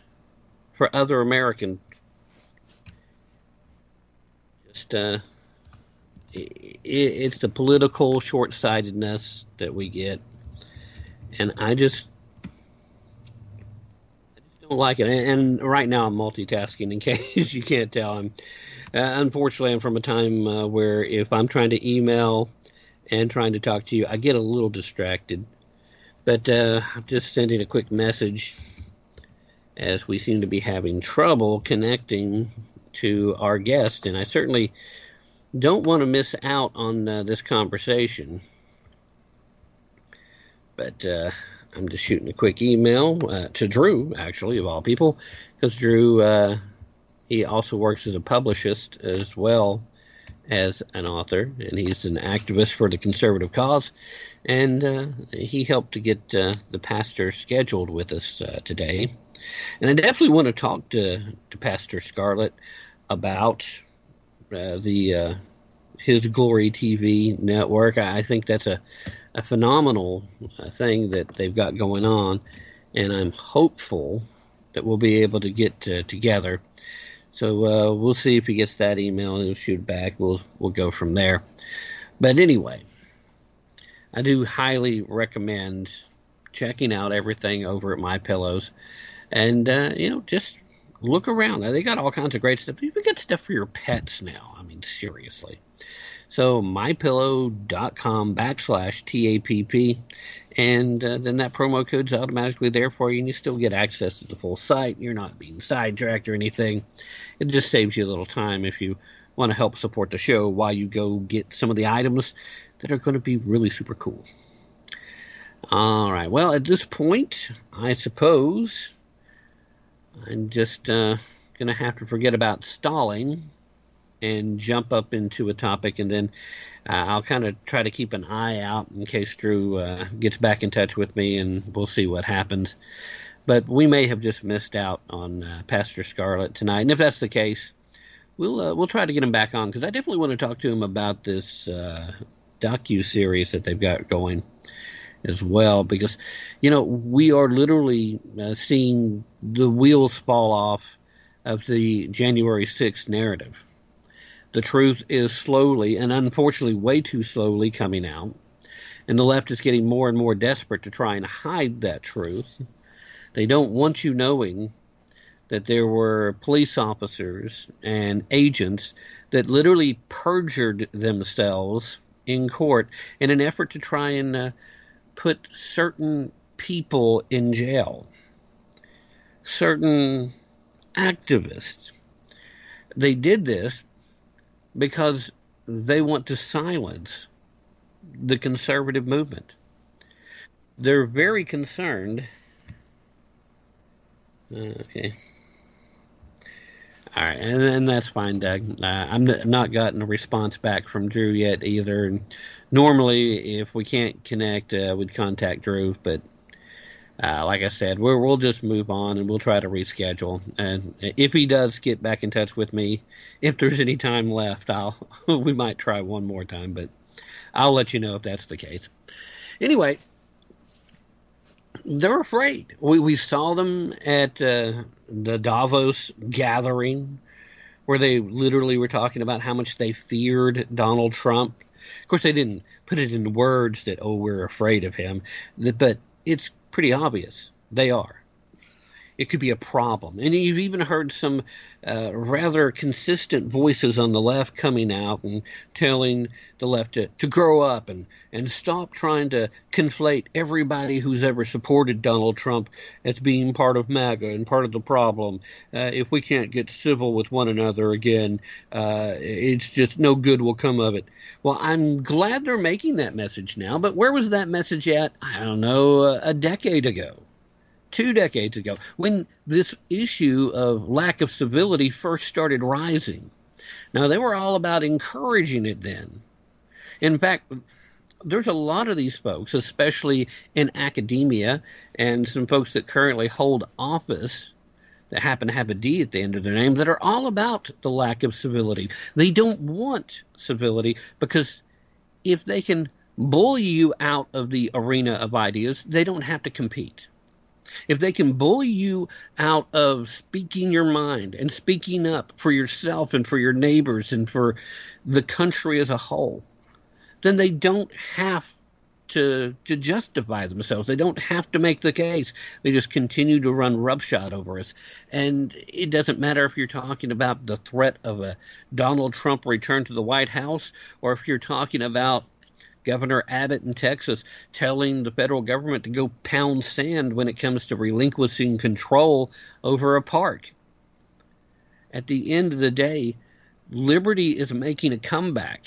for other Americans. Just, uh, it, it's the political short sightedness that we get and I just I just don't like it. And, right now I'm multitasking. In case you can't tell, I'm uh, unfortunately I'm from a time uh, where if I'm trying to email and trying to talk to you, I get a little distracted. But uh, I'm just sending a quick message as we seem to be having trouble connecting to our guest, and I certainly don't want to miss out on uh, this conversation. But uh, I'm just shooting a quick email uh, to Drew, actually, of all people, because Drew, uh, he also works as a publicist as well as an author, and he's an activist for the conservative cause. And uh, he helped to get uh, the pastor scheduled with us uh, today. And I definitely want to talk to, to Pastor Scarlett about the his Glory TV network. I, think that's a a phenomenal uh, thing that they've got going on, and I'm hopeful that we'll be able to get uh, together. So uh, we'll see if he gets that email and he'll shoot back. We'll we'll go from there. But anyway, I do highly recommend checking out everything over at My Pillows, and uh, you know just look around. They got all kinds of great stuff. You get stuff for your pets now. I mean, seriously. So mypillow.com backslash TAPP. And uh, then that promo code's automatically there for you, and you still get access to the full site. You're not being sidetracked or anything. It just saves you a little time if you want to help support the show while you go get some of the items that are going to be really super cool. All right. Well, at this point, I suppose I'm just uh, going to have to forget about stalling and jump up into a topic, and then uh, I'll kind of try to keep an eye out in case Drew uh, gets back in touch with me, and we'll see what happens. But we may have just missed out on uh, Pastor Scarlett tonight, and if that's the case, we'll uh, we'll try to get him back on because I definitely want to talk to him about this uh, docu series that they've got going as well because you know we are literally uh, seeing the wheels fall off of the January 6th narrative the truth is slowly and unfortunately way too slowly coming out. And the left is getting more and more desperate to try and hide that truth. They don't want you knowing that there were police officers and agents that literally perjured themselves in court in an effort to try and uh, put certain people in jail, certain activists. They did this because they want to silence the conservative movement. They're very concerned. Okay. All right, and, and that's fine, Doug. Uh, I'm not gotten a response back from Drew yet either. Normally, if we can't connect, uh, we'd contact Drew, but uh, like I said, we will just move on and we'll try to reschedule. And if he does get back in touch with me, if there's any time left, I'll we might try one more time, but I'll let you know if that's the case. Anyway, they're afraid. We we saw them at uh, the Davos gathering, where they literally were talking about how much they feared Donald Trump. Of course, they didn't put it in words that oh we're afraid of him, but it's pretty obvious. They are it could be a problem. And you've even heard some uh, rather consistent voices on the left coming out and telling the left to, to grow up and, and stop trying to conflate everybody who's ever supported Donald Trump as being part of MAGA and part of the problem. Uh, if we can't get civil with one another again, uh, it's just no good will come of it. Well, I'm glad they're making that message now, but where was that message at? I don't know, a decade ago two decades ago, when this issue of lack of civility first started rising. Now, they were all about encouraging it then. In fact, there's a lot of these folks, especially in academia, and some folks that currently hold office that happen to have a D at the end of their name that are all about the lack of civility. They don't want civility because if they can bully you out of the arena of ideas, they don't have to compete if they can bully you out of speaking your mind and speaking up for yourself and for your neighbors and for the country as a whole, then they don't have to to justify themselves. They don't have to make the case. They just continue to run roughshod over us. And it doesn't matter if you're talking about the threat of a Donald Trump return to the White House or if you're talking about Governor Abbott in Texas telling the federal government to go pound sand when it comes to relinquishing control over a park. At the end of the day, liberty is making a comeback.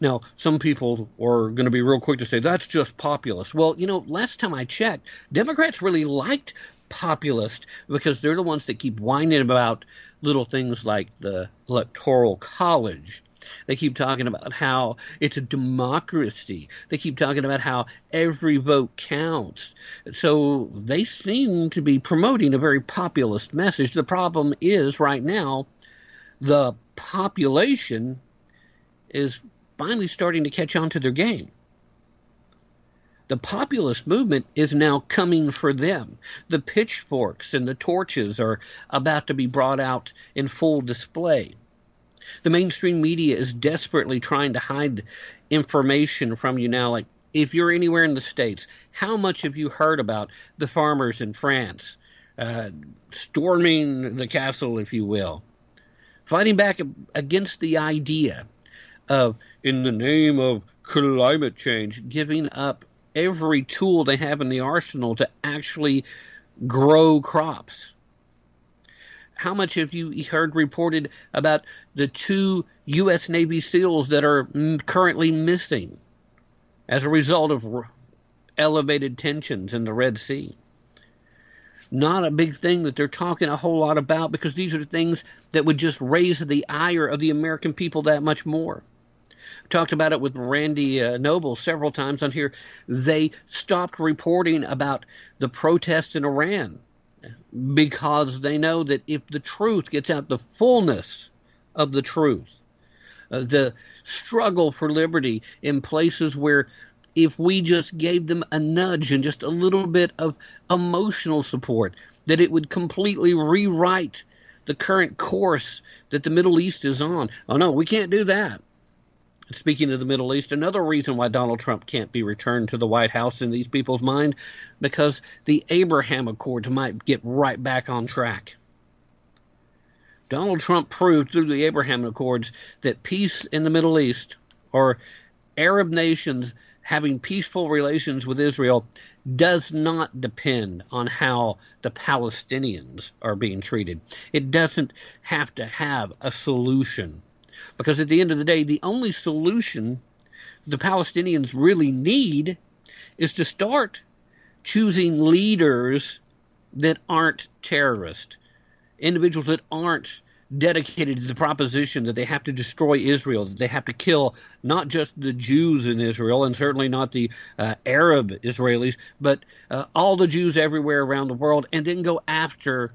Now, some people are going to be real quick to say that's just populist. Well, you know, last time I checked, Democrats really liked populist because they're the ones that keep whining about little things like the electoral college they keep talking about how it's a democracy. They keep talking about how every vote counts. So they seem to be promoting a very populist message. The problem is right now, the population is finally starting to catch on to their game. The populist movement is now coming for them. The pitchforks and the torches are about to be brought out in full display. The mainstream media is desperately trying to hide information from you now. Like, if you're anywhere in the States, how much have you heard about the farmers in France uh, storming the castle, if you will, fighting back against the idea of, in the name of climate change, giving up every tool they have in the arsenal to actually grow crops? How much have you heard reported about the two U.S. Navy SEALs that are currently missing as a result of elevated tensions in the Red Sea? Not a big thing that they're talking a whole lot about because these are things that would just raise the ire of the American people that much more. I talked about it with Randy uh, Noble several times on here. They stopped reporting about the protests in Iran because they know that if the truth gets out, the fullness of the truth, uh, the struggle for liberty in places where if we just gave them a nudge and just a little bit of emotional support, that it would completely rewrite the current course that the Middle East is on. Oh no, we can't do that. Speaking of the Middle East, another reason why Donald Trump can't be returned to the White House in these people's mind, because the Abraham Accords might get right back on track. Donald Trump proved through the Abraham Accords that peace in the Middle East, or Arab nations having peaceful relations with Israel, does not depend on how the Palestinians are being treated. It doesn't have to have a solution because at the end of the day, the only solution the Palestinians really need is to start choosing leaders that aren't terrorists, individuals that aren't dedicated to the proposition that they have to destroy Israel, that they have to kill not just the Jews in Israel and certainly not the uh, Arab Israelis, but uh, all the Jews everywhere around the world, and then go after,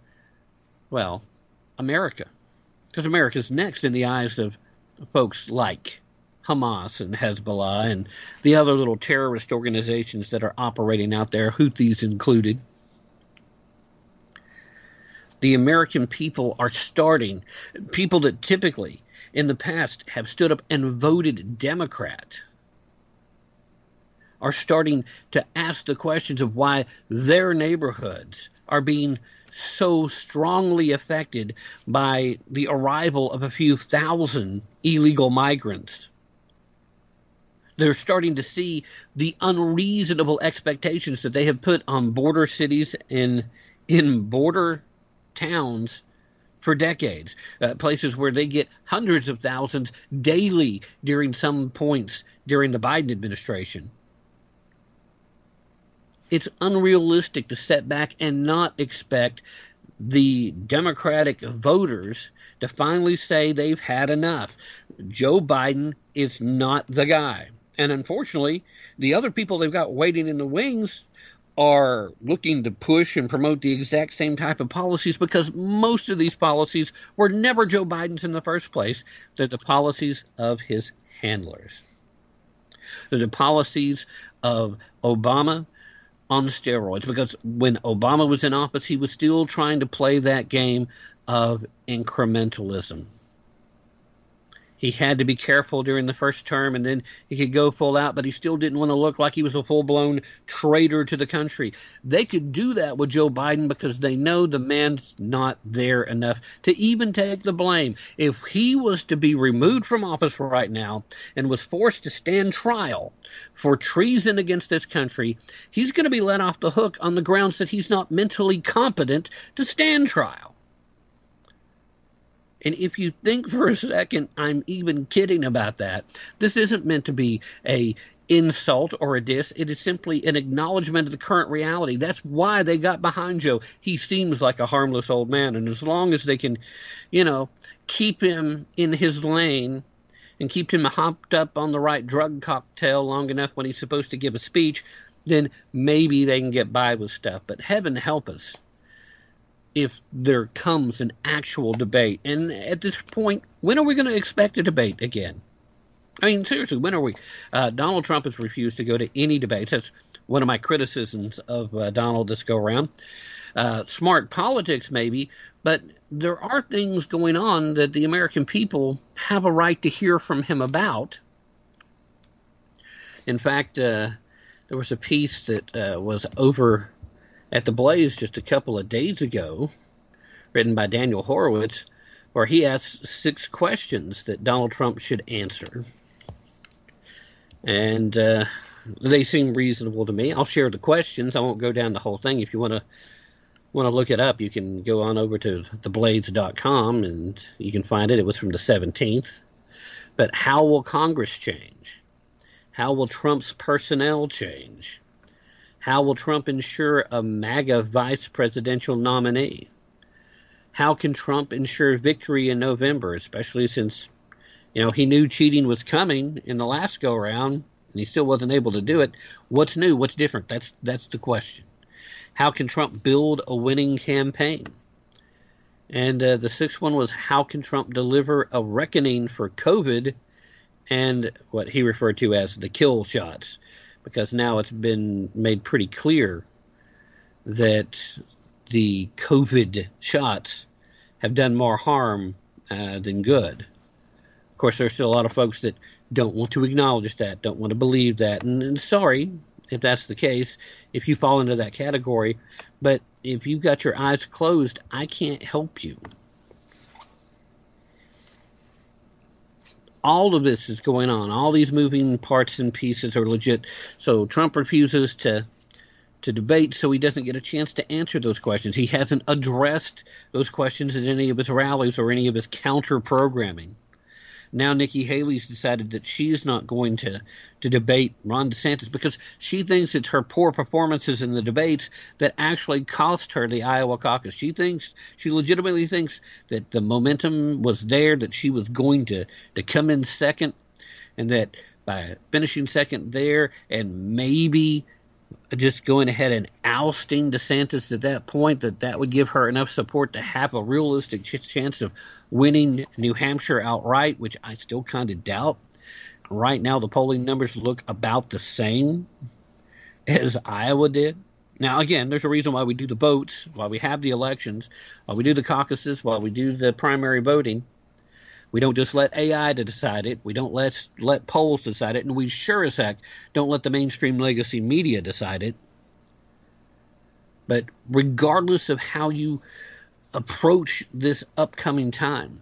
well, America. Because America's next in the eyes of folks like Hamas and Hezbollah and the other little terrorist organizations that are operating out there, Houthis included. The American people are starting, people that typically in the past have stood up and voted Democrat are starting to ask the questions of why their neighborhoods are being so strongly affected by the arrival of a few thousand illegal migrants. They're starting to see the unreasonable expectations that they have put on border cities and in border towns for decades, uh, places where they get hundreds of thousands daily during some points during the Biden administration it's unrealistic to set back and not expect the Democratic voters to finally say they've had enough. Joe Biden is not the guy. And unfortunately, the other people they've got waiting in the wings are looking to push and promote the exact same type of policies because most of these policies were never Joe Biden's in the first place. They're the policies of his handlers. They're the policies of Obama, on steroids because when Obama was in office, he was still trying to play that game of incrementalism. He had to be careful during the first term, and then he could go full out, but he still didn't want to look like he was a full blown traitor to the country. They could do that with Joe Biden because they know the man's not there enough to even take the blame. If he was to be removed from office right now and was forced to stand trial for treason against this country, he's going to be let off the hook on the grounds that he's not mentally competent to stand trial. And if you think for a second I'm even kidding about that, this isn't meant to be a insult or a diss. It is simply an acknowledgement of the current reality. That's why they got behind Joe. He seems like a harmless old man, and as long as they can, you know, keep him in his lane and keep him hopped up on the right drug cocktail long enough when he's supposed to give a speech, then maybe they can get by with stuff. But heaven help us if there comes an actual debate. And at this point, when are we going to expect a debate again? I mean, seriously, when are we? Uh, Donald Trump has refused to go to any debates. That's one of my criticisms of uh, Donald this go around. Uh, smart politics, maybe, but there are things going on that the American people have a right to hear from him about. In fact, uh, there was a piece that uh, was over at the Blaze just a couple of days ago, written by Daniel Horowitz, where he asks six questions that Donald Trump should answer. And uh, they seem reasonable to me. I'll share the questions. I won't go down the whole thing. If you want to want to look it up, you can go on over to theblaze.com and you can find it. It was from the 17th. But how will Congress change? How will Trump's personnel change? How will Trump ensure a MAGA vice presidential nominee? How can Trump ensure victory in November, especially since, you know, he knew cheating was coming in the last go round and he still wasn't able to do it? What's new? What's different? That's that's the question. How can Trump build a winning campaign? And uh, the sixth one was how can Trump deliver a reckoning for COVID and what he referred to as the kill shots because now it's been made pretty clear that the COVID shots have done more harm uh, than good. Of course, there's still a lot of folks that don't want to acknowledge that, don't want to believe that, and, and sorry if that's the case, if you fall into that category. But if you've got your eyes closed, I can't help you. All of this is going on. All these moving parts and pieces are legit. So Trump refuses to to debate, so he doesn't get a chance to answer those questions. He hasn't addressed those questions at any of his rallies or any of his counter programming. Now Nikki Haley's decided that she's not going to, to debate Ron DeSantis because she thinks it's her poor performances in the debates that actually cost her the Iowa caucus. She thinks she legitimately thinks that the momentum was there, that she was going to, to come in second, and that by finishing second there and maybe just going ahead and ousting DeSantis at that point, that that would give her enough support to have a realistic chance of winning New Hampshire outright, which I still kind of doubt. Right now, the polling numbers look about the same as Iowa did. Now, again, there's a reason why we do the votes, why we have the elections, why we do the caucuses, why we do the primary voting. We don't just let AI to decide it. We don't let let polls decide it, and we sure as heck don't let the mainstream legacy media decide it. But regardless of how you approach this upcoming time,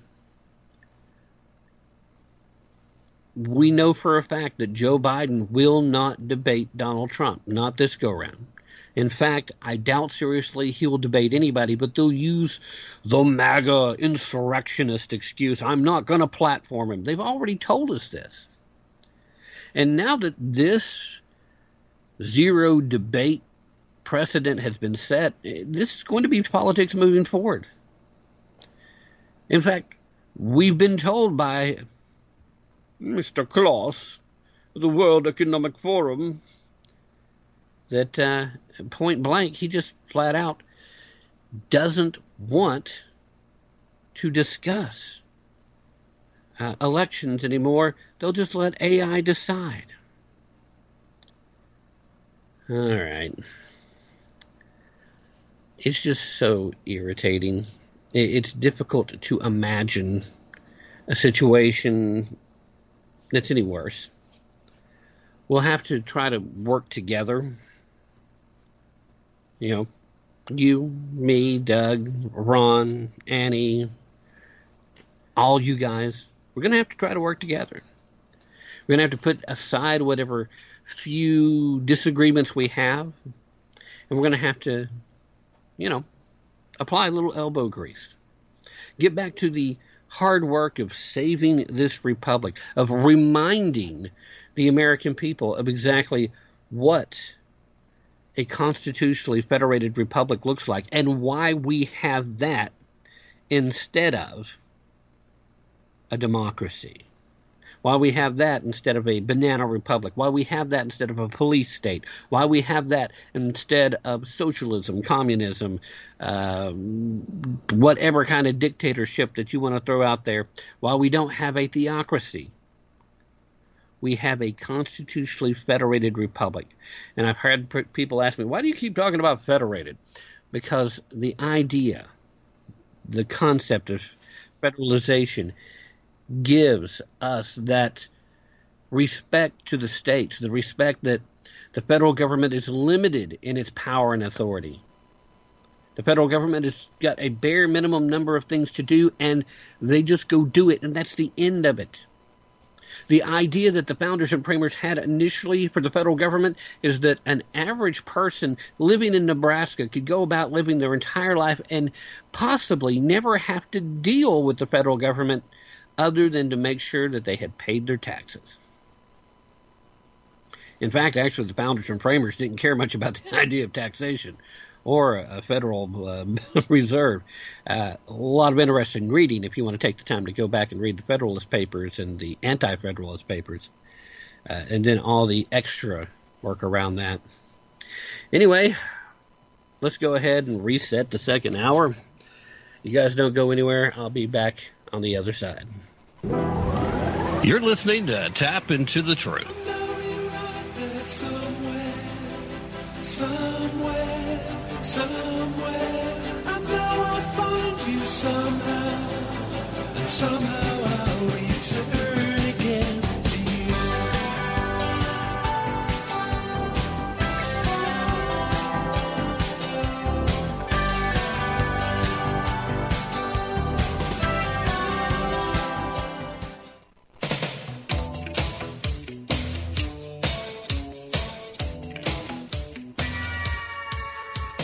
we know for a fact that Joe Biden will not debate Donald Trump, not this go round. In fact, I doubt seriously he will debate anybody, but they'll use the MAGA insurrectionist excuse. I'm not going to platform him. They've already told us this. And now that this zero debate precedent has been set, this is going to be politics moving forward. In fact, we've been told by Mr. Klaus, the World Economic Forum, that uh, point blank, he just flat out doesn't want to discuss uh, elections anymore. They'll just let AI decide. All right. It's just so irritating. It's difficult to imagine a situation that's any worse. We'll have to try to work together you know, you, me, Doug, Ron, Annie, all you guys, we're going to have to try to work together. We're going to have to put aside whatever few disagreements we have, and we're going to have to, you know, apply a little elbow grease. Get back to the hard work of saving this republic, of reminding the American people of exactly what a constitutionally federated republic looks like and why we have that instead of a democracy. Why we have that instead of a banana republic. Why we have that instead of a police state. Why we have that instead of socialism, communism, uh, whatever kind of dictatorship that you want to throw out there. Why we don't have a theocracy we have a constitutionally federated republic. And I've heard people ask me, why do you keep talking about federated? Because the idea, the concept of federalization gives us that respect to the states, the respect that the federal government is limited in its power and authority. The federal government has got a bare minimum number of things to do, and they just go do it, and that's the end of it. The idea that the founders and framers had initially for the federal government is that an average person living in Nebraska could go about living their entire life and possibly never have to deal with the federal government other than to make sure that they had paid their taxes. In fact, actually, the founders and framers didn't care much about the idea of taxation or a Federal uh, Reserve. Uh, a lot of interesting reading if you want to take the time to go back and read the Federalist Papers and the Anti Federalist Papers, uh, and then all the extra work around that. Anyway, let's go ahead and reset the second hour. You guys don't go anywhere. I'll be back on the other side. You're listening to Tap Into the Truth. Somewhere. I know I'll find you somehow, and somehow I'll return.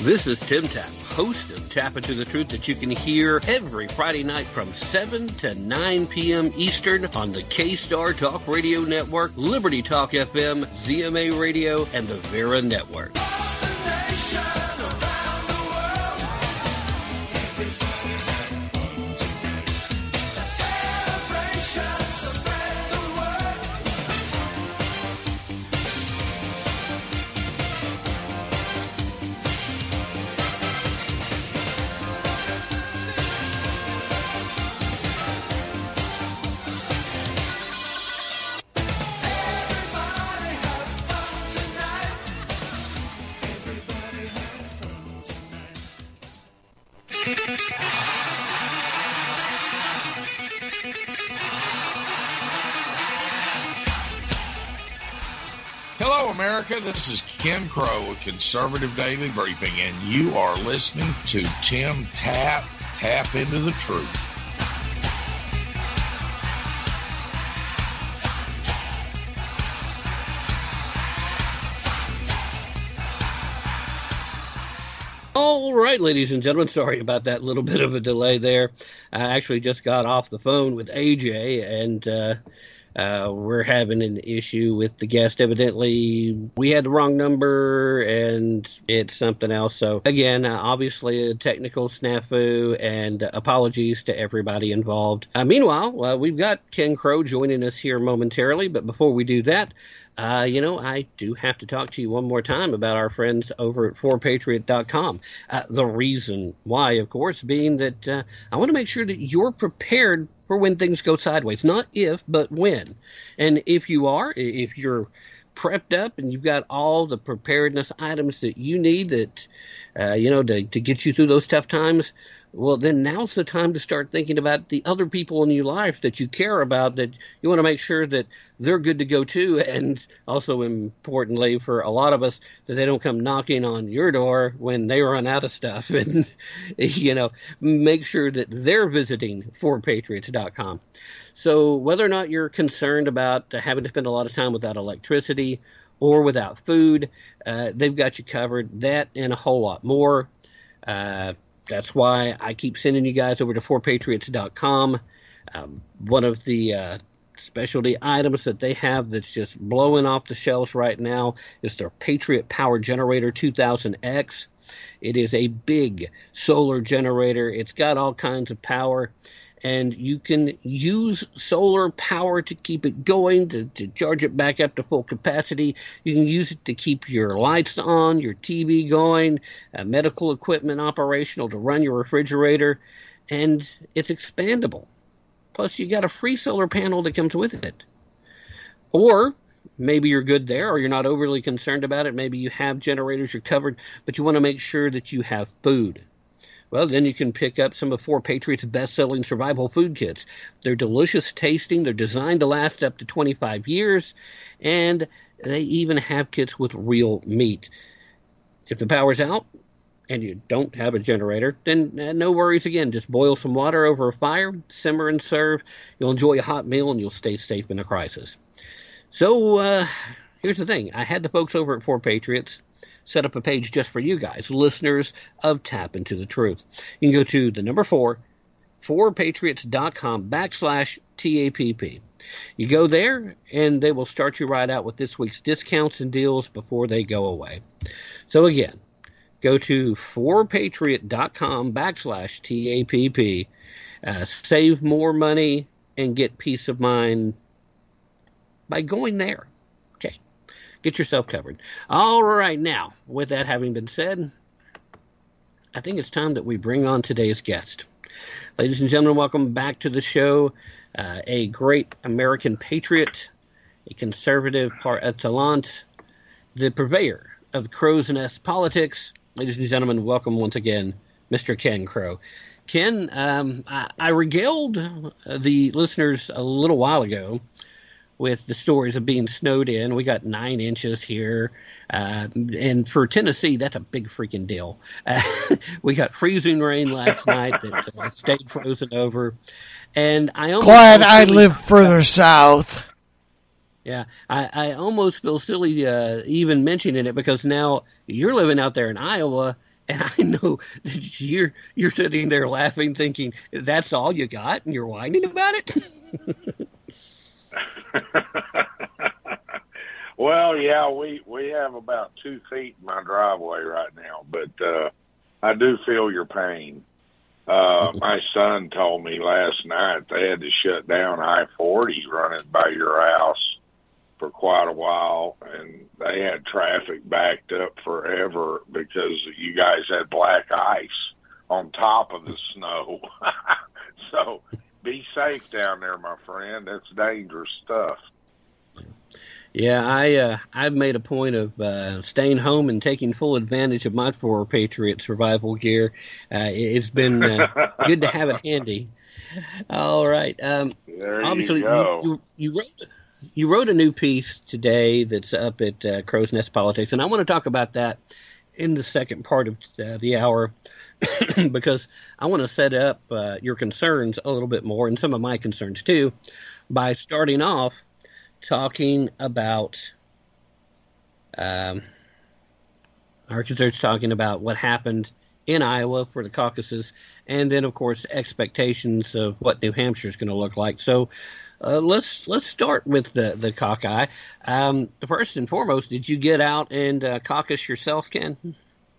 This is Tim Tapp, host of Tap Into the Truth that you can hear every Friday night from 7 to 9 p.m. Eastern on the K-Star Talk Radio Network, Liberty Talk FM, ZMA Radio, and the Vera Network. Hello, America. This is Ken Crow with Conservative Daily Briefing, and you are listening to Tim Tapp, Tap into the Truth. Right, ladies and gentlemen, sorry about that little bit of a delay there. I actually just got off the phone with AJ, and uh, uh, we're having an issue with the guest. Evidently, we had the wrong number, and it's something else. So, again, uh, obviously, a technical snafu, and apologies to everybody involved. Uh, meanwhile, uh, we've got Ken Crow joining us here momentarily, but before we do that, uh, you know, I do have to talk to you one more time about our friends over at 4patriot.com. Uh, the reason why, of course, being that uh, I want to make sure that you're prepared for when things go sideways. Not if, but when. And if you are, if you're prepped up and you've got all the preparedness items that you need that, uh, you know, to, to get you through those tough times, well, then now's the time to start thinking about the other people in your life that you care about, that you want to make sure that they're good to go too. And also, importantly, for a lot of us, that they don't come knocking on your door when they run out of stuff. And, you know, make sure that they're visiting 4patriots.com. So, whether or not you're concerned about having to spend a lot of time without electricity or without food, uh, they've got you covered. That and a whole lot more. Uh, that's why I keep sending you guys over to 4patriots.com. Um, one of the uh, specialty items that they have that's just blowing off the shelves right now is their Patriot Power Generator 2000X. It is a big solar generator. It's got all kinds of power and you can use solar power to keep it going, to, to charge it back up to full capacity. You can use it to keep your lights on, your TV going, uh, medical equipment operational to run your refrigerator, and it's expandable. Plus, you got a free solar panel that comes with it. Or maybe you're good there, or you're not overly concerned about it. Maybe you have generators, you're covered, but you want to make sure that you have food. Well, then you can pick up some of Four Patriots' best selling survival food kits. They're delicious tasting, they're designed to last up to 25 years, and they even have kits with real meat. If the power's out and you don't have a generator, then uh, no worries again. Just boil some water over a fire, simmer and serve. You'll enjoy a hot meal and you'll stay safe in a crisis. So, uh, here's the thing I had the folks over at Four Patriots set up a page just for you guys, listeners of Tap Into the Truth. You can go to the number four, fourpatriots.com backslash TAPP. You go there, and they will start you right out with this week's discounts and deals before they go away. So again, go to fourpatriot.com backslash TAPP. Uh, save more money and get peace of mind by going there. Get yourself covered. All right. Now, with that having been said, I think it's time that we bring on today's guest. Ladies and gentlemen, welcome back to the show. Uh, a great American patriot, a conservative par excellence, the purveyor of crow's nest politics. Ladies and gentlemen, welcome once again, Mr. Ken Crow. Ken, um, I, I regaled the listeners a little while ago with the stories of being snowed in. We got nine inches here, uh, and for Tennessee, that's a big freaking deal. Uh, we got freezing rain last night that uh, stayed frozen over, and I almost Glad I silly- live further south. Yeah, I, I almost feel silly uh, even mentioning it because now you're living out there in Iowa, And I know that you're you're sitting there laughing, thinking that's all you got, and you're whining about it. well, yeah, we we have about two feet in my driveway right now, but uh, I do feel your pain. Uh, my son told me last night they had to shut down I forty running by your house for quite a while, and they had traffic backed up forever because you guys had black ice on top of the snow. so be safe down there, my friend. That's dangerous stuff. Yeah, I uh, I've made a point of uh, staying home and taking full advantage of my four Patriot survival gear. Uh, it's been uh, good to have it handy. All right. Um, there obviously, you, go. you, you, you wrote you wrote a new piece today that's up at uh, Crow's Nest Politics, and I want to talk about that in the second part of uh, the hour because I want to set up uh, your concerns a little bit more and some of my concerns too by starting off talking about um, our concerns talking about what happened in Iowa for the caucuses, and then of course expectations of what New Hampshire is going to look like. So uh, let's let's start with the the cockeye. Um, first and foremost, did you get out and uh, caucus yourself, Ken?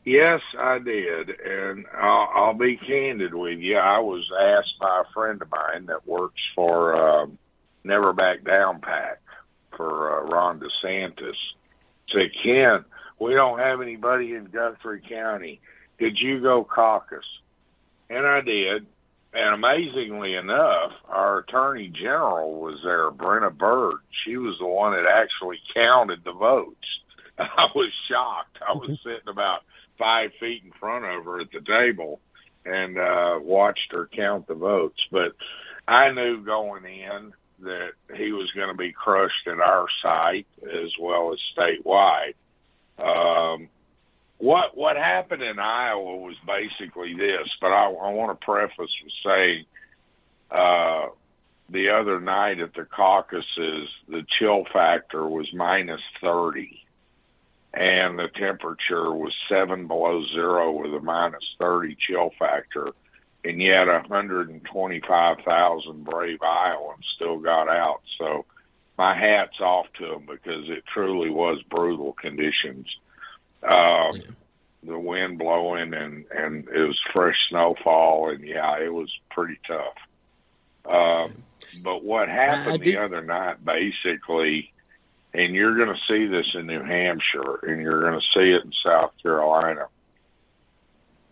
Yes, I did, and I'll, I'll be candid with you. I was asked by a friend of mine that works for um, Never Back Down PAC for uh, Ron DeSantis. Say, Ken, we don't have anybody in Guthrie County. Did you go caucus? And I did. And amazingly enough, our attorney general was there, Brenna Bird. She was the one that actually counted the votes. I was shocked. I was sitting about five feet in front of her at the table and uh, watched her count the votes. But I knew going in that he was going to be crushed at our site as well as statewide. Um, what what happened in Iowa was basically this, but I, I want to preface with saying uh, the other night at the caucuses, the chill factor was minus thirty, and the temperature was seven below zero with a minus thirty chill factor, and yet 125,000 brave Iowans still got out. So my hat's off to them because it truly was brutal conditions. Um, yeah. The wind blowing and and it was fresh snowfall and yeah, it was pretty tough. Um, but what happened the other night, basically, and you're going to see this in New Hampshire and you're going to see it in South Carolina.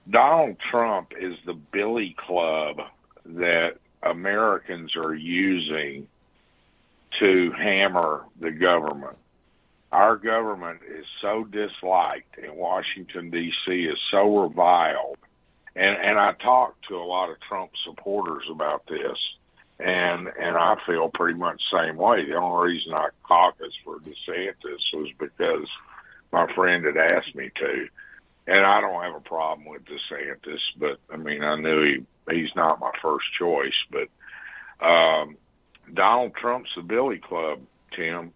Donald Trump is the billy club that Americans are using to hammer the government our government is so disliked and Washington D.C. is so reviled, and and I talked to a lot of Trump supporters about this, and and I feel pretty much the same way. The only reason I caucused for DeSantis was because my friend had asked me to, and I don't have a problem with DeSantis, but I mean I knew he he's not my first choice, but um, Donald Trump's the Billy Club, Tim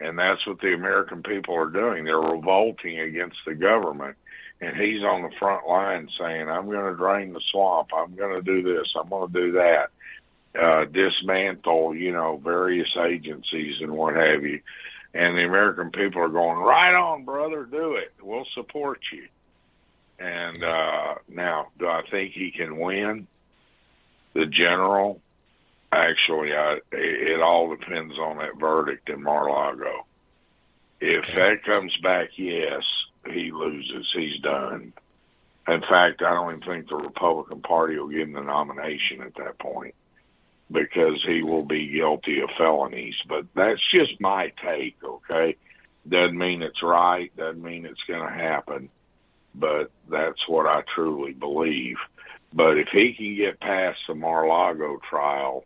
and that's what the American people are doing. They're revolting against the government. And he's on the front line saying, I'm going to drain the swamp. I'm going to do this. I'm going to do that. Uh, dismantle, you know, various agencies and what have you. And the American people are going, right on, brother, do it. We'll support you. And uh, now, do I think he can win? The general, Actually, I, it all depends on that verdict in Mar-a-Lago. If that comes back, yes, he loses. He's done. In fact, I don't even think the Republican Party will give him the nomination at that point because he will be guilty of felonies. But that's just my take, okay? Doesn't mean it's right, doesn't mean it's going to happen, but that's what I truly believe. But if he can get past the Mar-a-Lago trial,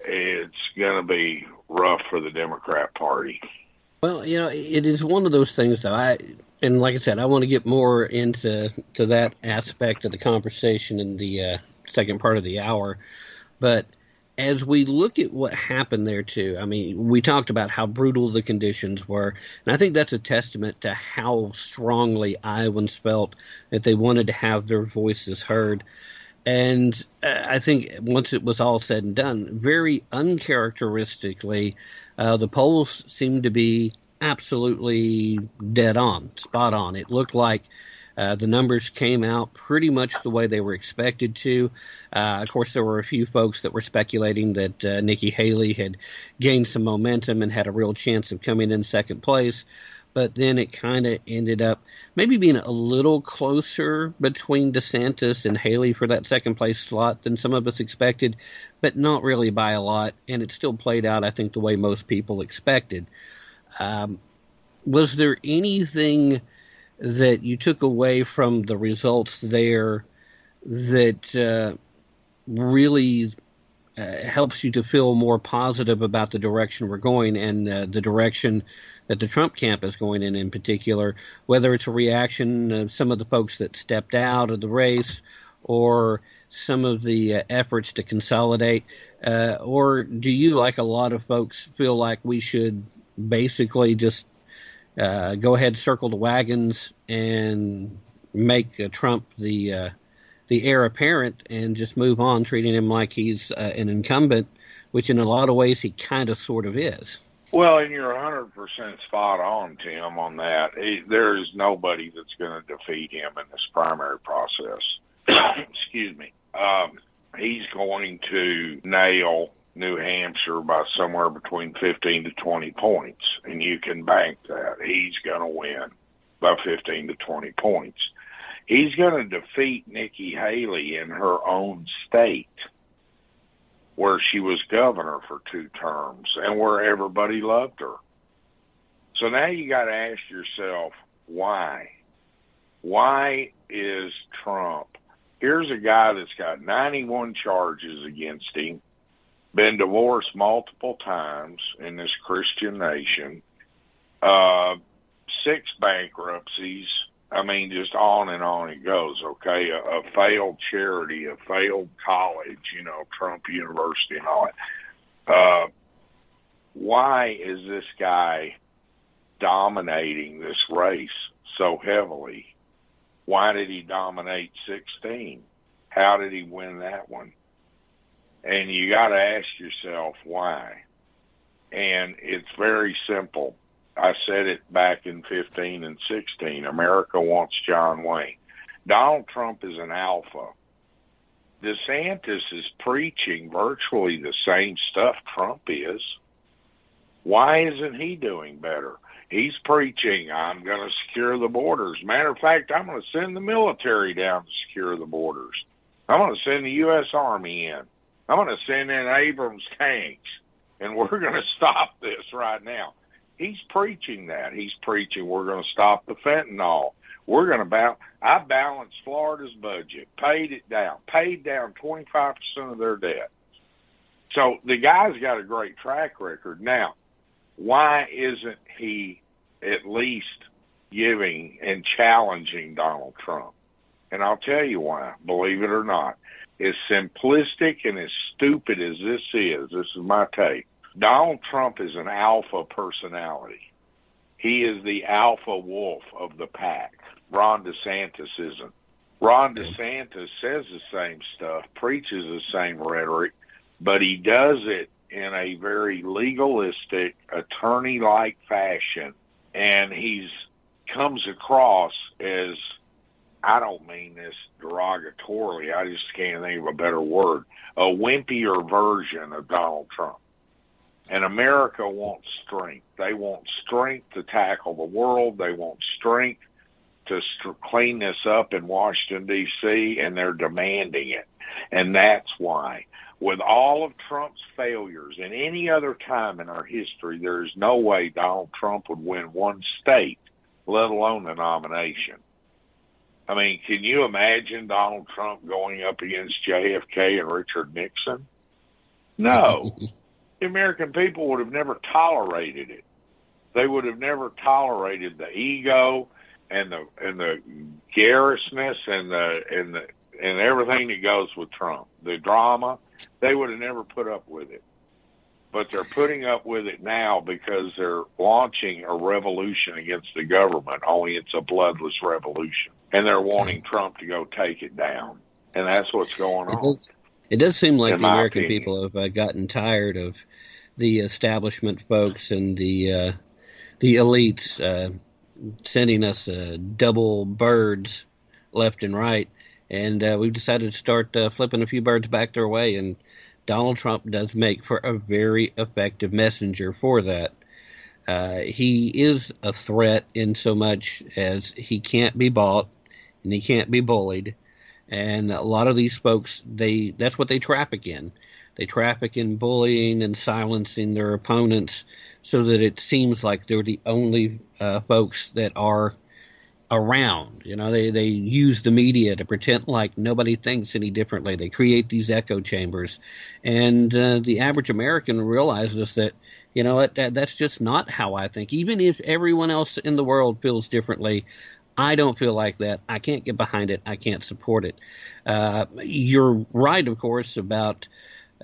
it's going to be rough for the Democrat Party. Well, you know, it is one of those things though. I and like I said, I want to get more into to that aspect of the conversation in the uh, second part of the hour. But as we look at what happened there too, I mean, we talked about how brutal the conditions were, and I think that's a testament to how strongly Iowans felt that they wanted to have their voices heard. And uh, I think once it was all said and done, very uncharacteristically, uh, the polls seemed to be absolutely dead on, spot on. It looked like uh, the numbers came out pretty much the way they were expected to. Uh, of course, there were a few folks that were speculating that uh, Nikki Haley had gained some momentum and had a real chance of coming in second place. But then it kind of ended up maybe being a little closer between DeSantis and Haley for that second place slot than some of us expected, but not really by a lot. And it still played out, I think, the way most people expected. Um, was there anything that you took away from the results there that uh, really uh, helps you to feel more positive about the direction we're going and uh, the direction that the Trump camp is going in, in particular, whether it's a reaction of some of the folks that stepped out of the race or some of the uh, efforts to consolidate, uh, or do you, like a lot of folks, feel like we should basically just uh, go ahead, circle the wagons, and make uh, Trump the uh, the heir apparent, and just move on, treating him like he's uh, an incumbent, which in a lot of ways he kind of sort of is. Well, and you're 100% spot on, Tim, on that. He, there is nobody that's going to defeat him in this primary process. Excuse me. Um, he's going to nail New Hampshire by somewhere between 15 to 20 points, and you can bank that. He's going to win by 15 to 20 points. He's going to defeat Nikki Haley in her own state where she was governor for two terms and where everybody loved her. So now you got to ask yourself, why? Why is Trump? Here's a guy that's got 91 charges against him been divorced multiple times in this Christian nation, uh, six bankruptcies. I mean, just on and on it goes. Okay, a, a failed charity, a failed college, you know, Trump University and all that. Uh, why is this guy dominating this race so heavily? Why did he dominate 16? How did he win that one? And you got to ask yourself why. And it's very simple. I said it back in 15 and 16. America wants John Wayne. Donald Trump is an alpha. DeSantis is preaching virtually the same stuff Trump is. Why isn't he doing better? He's preaching, I'm going to secure the borders. Matter of fact, I'm going to send the military down to secure the borders. I'm going to send the U.S. Army in. I'm going to send in Abrams tanks, and we're going to stop this right now. He's preaching that. He's preaching we're going to stop the fentanyl. We're going to balance. I balanced Florida's budget, paid it down, paid down 25% of their debt. So the guy's got a great track record. Now, why isn't he at least giving and challenging Donald Trump? And I'll tell you why, believe it or not as simplistic and as stupid as this is, this is my take. Donald Trump is an alpha personality. He is the alpha wolf of the pack. Ron DeSantis isn't. Ron DeSantis says the same stuff, preaches the same rhetoric, but he does it in a very legalistic, attorney like fashion. And he's comes across as I don't mean this derogatorily. I just can't think of a better word. A wimpier version of Donald Trump. And America wants strength. They want strength to tackle the world. They want strength to st- clean this up in Washington, D.C., and they're demanding it. And that's why. With all of Trump's failures in any other time in our history, there is no way Donald Trump would win one state, let alone the nomination. I mean, can you imagine Donald Trump going up against JFK and Richard Nixon? No. the American people would have never tolerated it. They would have never tolerated the ego and the and the garrousness and the and the and everything that goes with Trump. The drama. they would have never put up with it. But they're putting up with it now because they're launching a revolution against the government, only it's a bloodless revolution. And they're wanting Trump to go take it down. And that's what's going It on. does, it does seem like the American opinion. people have uh, gotten tired of the establishment folks and the uh, the elites uh, sending us uh, double birds left and right, and uh, we've decided to start uh, flipping a few birds back their way. And Donald Trump does make for a very effective messenger for that. Uh, he is a threat in so much as he can't be bought and he can't be bullied. And a lot of these folks, they that's what they traffic in. They traffic in bullying and silencing their opponents so that it seems like they're the only uh, folks that are around. You know, they, they use the media to pretend like nobody thinks any differently. They create these echo chambers. And uh, the average American realizes that, you know, that, that's just not how I think. Even if everyone else in the world feels differently, I don't feel like that. I can't get behind it. I can't support it. Uh, you're right, of course, about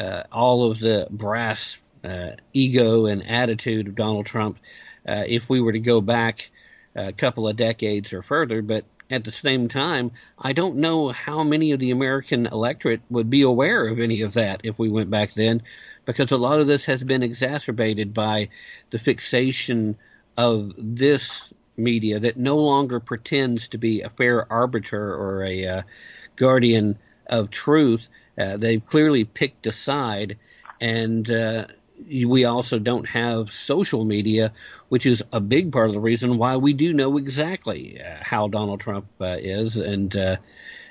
uh, all of the brass uh, ego and attitude of Donald Trump. Uh, if we were to go back a couple of decades or further, but at the same time, I don't know how many of the American electorate would be aware of any of that if we went back then, because a lot of this has been exacerbated by the fixation of this media that no longer pretends to be a fair arbiter or a uh, guardian of truth. Uh, they've clearly picked a side, and uh, we also don't have social media, which is a big part of the reason why we do know exactly uh, how Donald Trump uh, is and uh,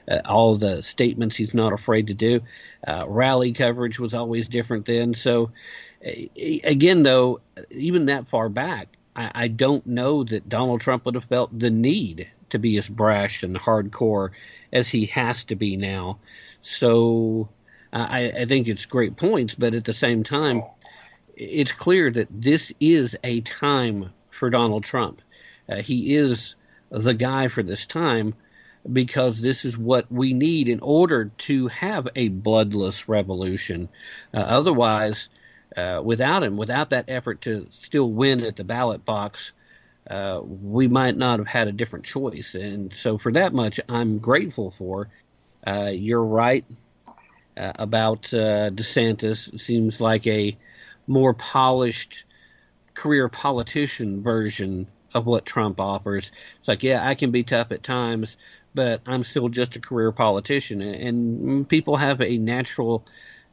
uh, all the statements he's not afraid to do. Uh, rally coverage was always different then. So, again, though, even that far back, I, I don't know that Donald Trump would have felt the need to be as brash and hardcore as he has to be now. So, I, I think it's great points, but at the same time, it's clear that this is a time for Donald Trump. Uh, he is the guy for this time because this is what we need in order to have a bloodless revolution. Uh, otherwise, uh, without him, without that effort to still win at the ballot box, uh, we might not have had a different choice. And so, for that much, I'm grateful for. Uh, you're right uh, about uh, DeSantis. Seems like a more polished career politician version of what Trump offers. It's like, yeah, I can be tough at times, but I'm still just a career politician. And people have a natural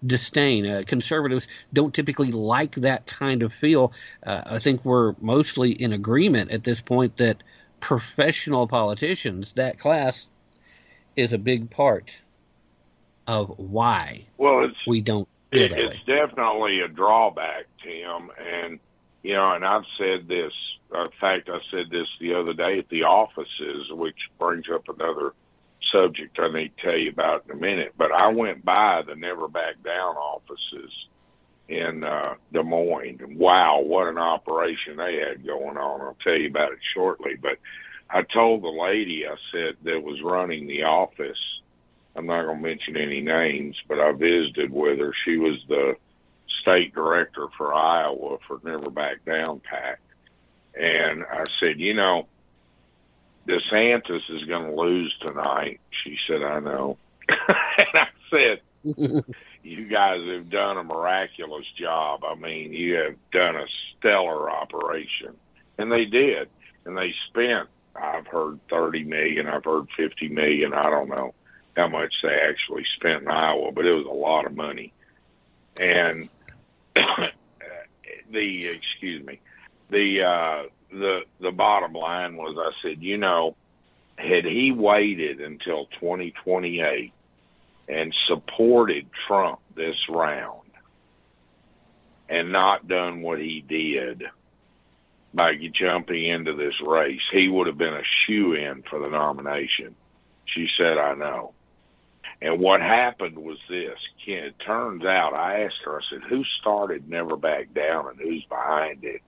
disdain. Uh, conservatives don't typically like that kind of feel. Uh, I think we're mostly in agreement at this point that professional politicians, that class, is a big part of why Well, it's we don't it, it's definitely a drawback, Tim. And you know, and I've said this. In fact, I said this the other day at the offices, which brings up another subject I need to tell you about in a minute. But I went by the Never Back Down offices in uh, Des Moines. And wow, what an operation they had going on! I'll tell you about it shortly. But I told the lady I said that was running the office. I'm not going to mention any names, but I visited with her. She was the state director for Iowa for Never Back Down PAC. And I said, you know, DeSantis is going to lose tonight. She said, I know. and I said, you guys have done a miraculous job. I mean, you have done a stellar operation. And they did. And they spent, I've heard 30 million, I've heard 50 million. I don't know how much they actually spent in Iowa, but it was a lot of money. And the, excuse me, the, uh, the, the bottom line was I said, you know, had he waited until 2028 and supported Trump this round and not done what he did by jumping into this race, he would have been a shoe in for the nomination. She said, I know. And what happened was this. Ken, it turns out, I asked her, I said, who started Never Back Down and who's behind it?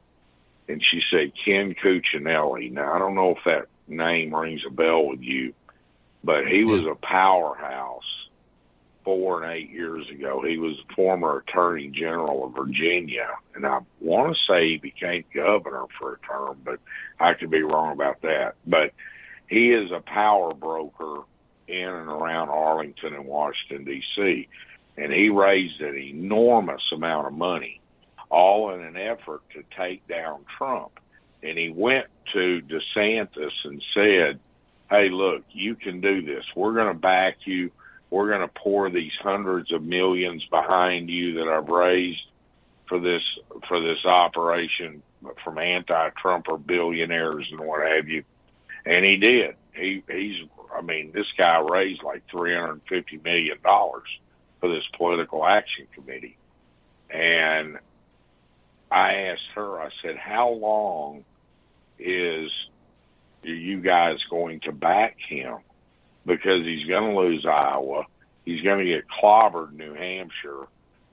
And she said, Ken Cuccinelli. Now, I don't know if that name rings a bell with you, but he was a powerhouse four and eight years ago. He was former Attorney General of Virginia, and I want to say he became governor for a term, but I could be wrong about that. But he is a power broker in and around Arlington and Washington D.C., and he raised an enormous amount of money, all in an effort to take down Trump. And he went to DeSantis and said, "Hey, look, you can do this. We're going to back you." we're going to pour these hundreds of millions behind you that I've raised for this for this operation from anti-Trumper billionaires and what have you. And he did. He he's I mean, this guy raised like three hundred and fifty million dollars for this political action committee. And I asked her, I said, How long is are you guys going to back him? because he's going to lose Iowa. He's going to get clobbered in New Hampshire,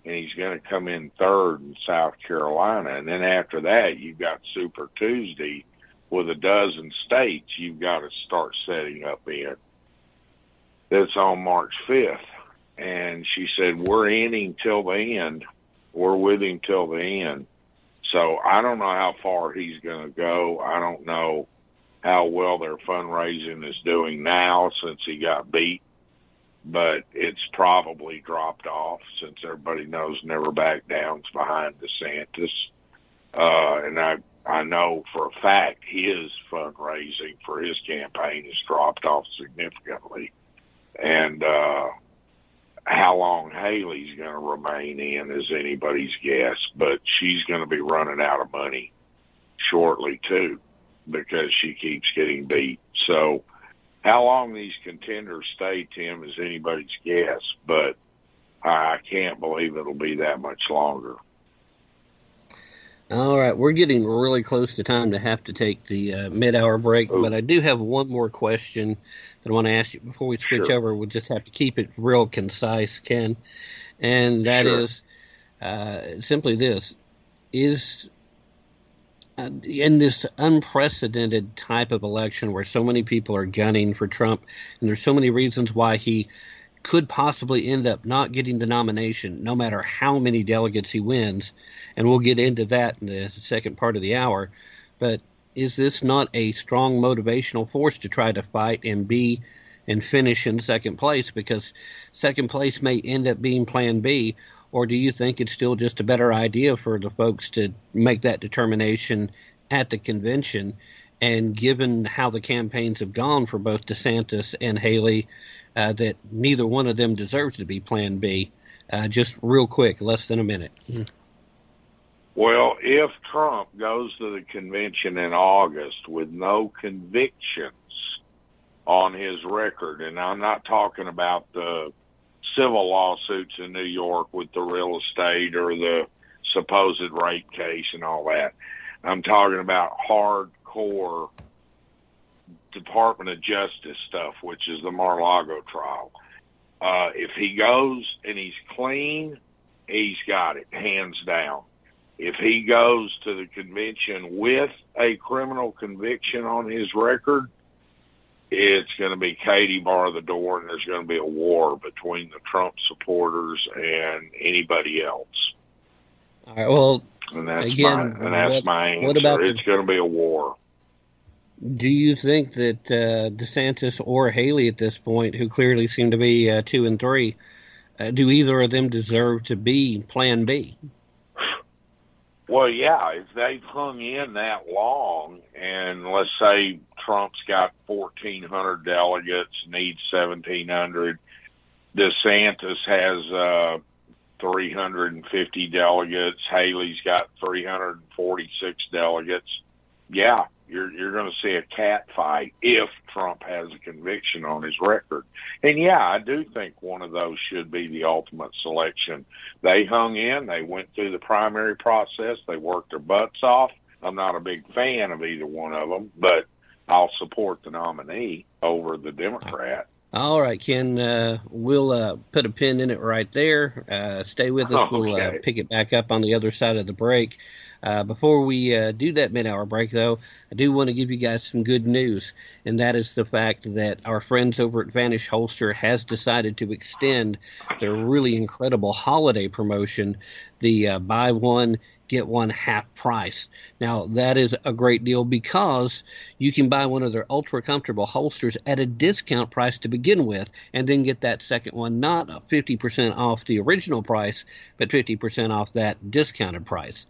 and he's going to come in third in South Carolina. And then after that, you've got Super Tuesday with a dozen states you've got to start setting up in. That's on March 5th. And she said, We're in him till the end. We're with him till the end. So I don't know how far he's going to go. I don't know how well their fundraising is doing now since he got beat, but it's probably dropped off since everybody knows never back down's behind DeSantis. Uh, and I, I know for a fact his fundraising for his campaign has dropped off significantly. And, uh, how long Haley's going to remain in is anybody's guess, but she's going to be running out of money shortly too because she keeps getting beat. So, how long these contenders stay, Tim, is anybody's guess, but I can't believe it'll be that much longer. All right, we're getting really close to time to have to take the uh, mid-hour break, Ooh. but I do have one more question that I want to ask you before we switch sure. over. We'll just have to keep it real concise, Ken, and that sure. is uh, simply this: Is uh, in this unprecedented type of election where so many people are gunning for Trump, and there's so many reasons why he could possibly end up not getting the nomination, no matter how many delegates he wins, and we'll get into that in the second part of the hour. But is this not a strong motivational force to try to fight and be and finish in second place? Because second place may end up being Plan B, or do you think it's still just a better idea for the folks to make that determination at the convention? And given how the campaigns have gone for both DeSantis and Haley, uh, that neither one of them deserves to be Plan B. Uh, just real quick, less than a minute. Well, if Trump goes to the convention in August with no convictions on his record, and I'm not talking about the civil lawsuits in New York with the real estate or the supposed rape case and all that. I'm talking about hardcore Department of Justice stuff, which is the Mar-a-Lago trial. Uh, if he goes and he's clean, he's got it, hands down. If he goes to the convention with a criminal conviction on his record, it's going to be Katie bar the door, and there's going to be a war between the Trump supporters and anybody else. All right. Well, and that's again, my, and that's what, my answer. What about it's the, going to be a war. Do you think that uh, DeSantis or Haley at this point, who clearly seem to be uh, two and three, uh, do either of them deserve to be Plan B? Well, yeah, if they've hung in that long, and let's say Trump's got 1,400 delegates, needs 1,700, DeSantis has uh, 350 delegates, Haley's got 346 delegates. Yeah, you're you're going to see a cat fight if Trump has a conviction on his record. And yeah, I do think one of those should be the ultimate selection. They hung in, they went through the primary process, they worked their butts off. I'm not a big fan of either one of them, but I'll support the nominee over the Democrat. All right, Ken. Uh, we'll uh, put a pin in it right there. Uh, stay with us. We'll uh, Okay. pick it back up on the other side of the break. Uh, before we uh, do that mid-hour break, though, I do want to give you guys some good news, and that is the fact that our friends over at Vanish Holster has decided to extend their really incredible holiday promotion, the uh, buy one get one half price. Now that is a great deal because you can buy one of their ultra comfortable holsters at a discount price to begin with, and then get that second one not 50% off the original price, but 50% off that discounted price.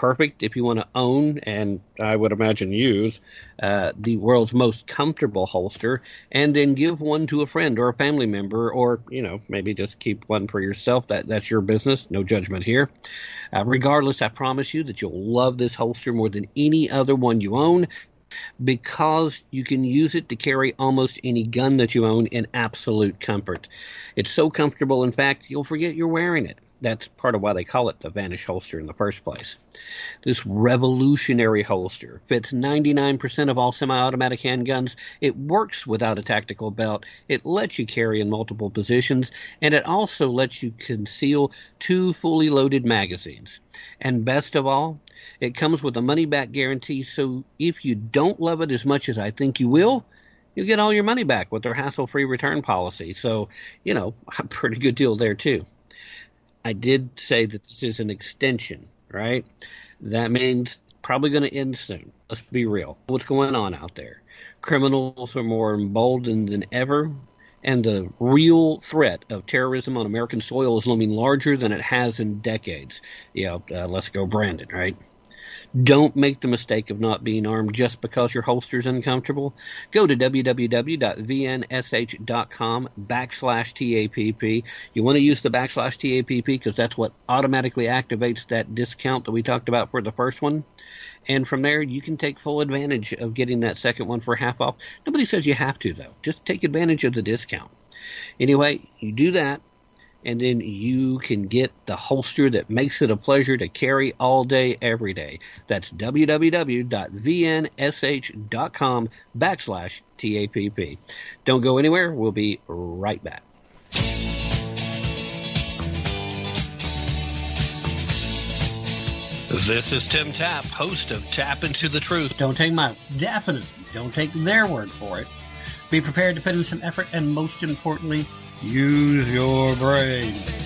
Perfect if you want to own and I would imagine use uh, the world's most comfortable holster, and then give one to a friend or a family member, or you know maybe just keep one for yourself. That that's your business. No judgment here. Uh, regardless, I promise you that you'll love this holster more than any other one you own because you can use it to carry almost any gun that you own in absolute comfort. It's so comfortable, in fact, you'll forget you're wearing it. That's part of why they call it the Vanish holster in the first place. This revolutionary holster fits 99% of all semi automatic handguns. It works without a tactical belt. It lets you carry in multiple positions, and it also lets you conceal two fully loaded magazines. And best of all, it comes with a money back guarantee, so if you don't love it as much as I think you will, you'll get all your money back with their hassle free return policy. So, you know, a pretty good deal there, too. I did say that this is an extension, right? That means probably going to end soon. Let's be real. What's going on out there? Criminals are more emboldened than ever, and the real threat of terrorism on American soil is looming larger than it has in decades. Yeah, uh, let's go, Brandon, right? Don't make the mistake of not being armed just because your holster's uncomfortable. Go to www.vnsh.com backslash TAPP. You want to use the backslash TAPP because that's what automatically activates that discount that we talked about for the first one. And from there, you can take full advantage of getting that second one for half off. Nobody says you have to, though. Just take advantage of the discount. Anyway, you do that, and then you can get the holster that makes it a pleasure to carry all day, every day. That's www.vnsh.com backslash TAPP. Don't go anywhere. We'll be right back. This is Tim Tapp, host of Tap Into the Truth. Don't take my definite, don't take their word for it. Be prepared to put in some effort, and most importantly, use your brain.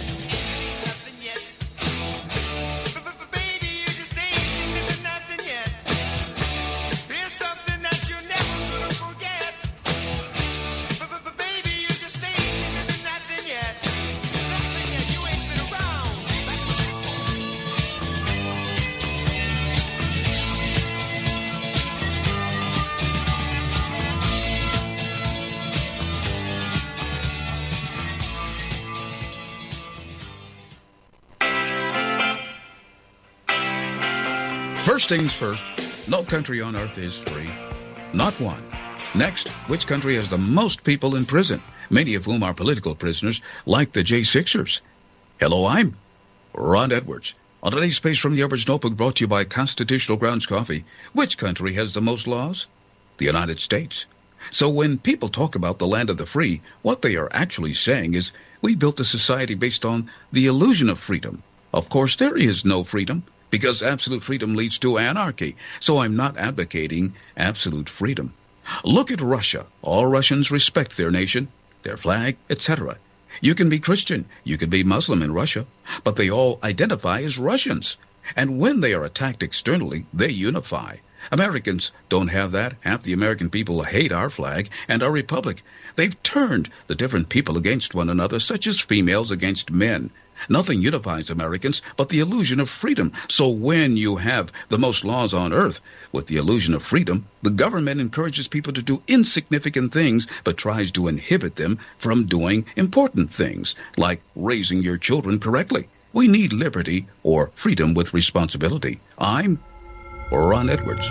First no country on earth is free. Not one. Next, which country has the most people in prison, many of whom are political prisoners, like the J6ers? Hello, I'm Ron Edwards. On today's Space from the Edwards Notebook brought to you by Constitutional Grounds Coffee, which country has the most laws? The United States. So when people talk about the land of the free, what they are actually saying is we built a society based on the illusion of freedom. Of course, there is no freedom because absolute freedom leads to anarchy. So I'm not advocating absolute freedom. Look at Russia. All Russians respect their nation, their flag, etc. You can be Christian, you can be Muslim in Russia, but they all identify as Russians. And when they are attacked externally, they unify. Americans don't have that. Half the American people hate our flag and our republic. They've turned the different people against one another, such as females against men. Nothing unifies Americans but the illusion of freedom. So when you have the most laws on earth with the illusion of freedom, the government encourages people to do insignificant things but tries to inhibit them from doing important things, like raising your children correctly. We need liberty or freedom with responsibility. I'm Ron Edwards.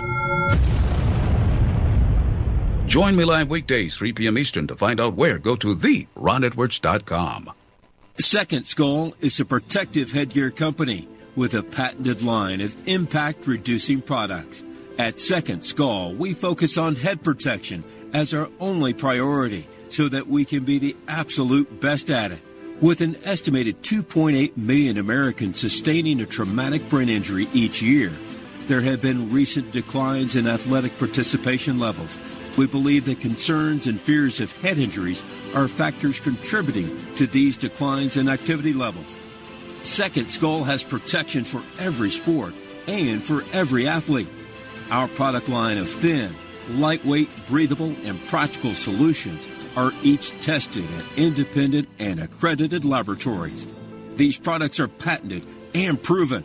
Join me live weekdays, 3 p.m. Eastern, to find out where. Go to theronedwards.com. Second Skull is a protective headgear company with a patented line of impact reducing products. At Second Skull, we focus on head protection as our only priority so that we can be the absolute best at it. With an estimated 2.8 million Americans sustaining a traumatic brain injury each year, there have been recent declines in athletic participation levels. We believe that concerns and fears of head injuries are factors contributing to these declines in activity levels. Second Skull has protection for every sport and for every athlete. Our product line of thin, lightweight, breathable, and practical solutions are each tested at independent and accredited laboratories. These products are patented and proven.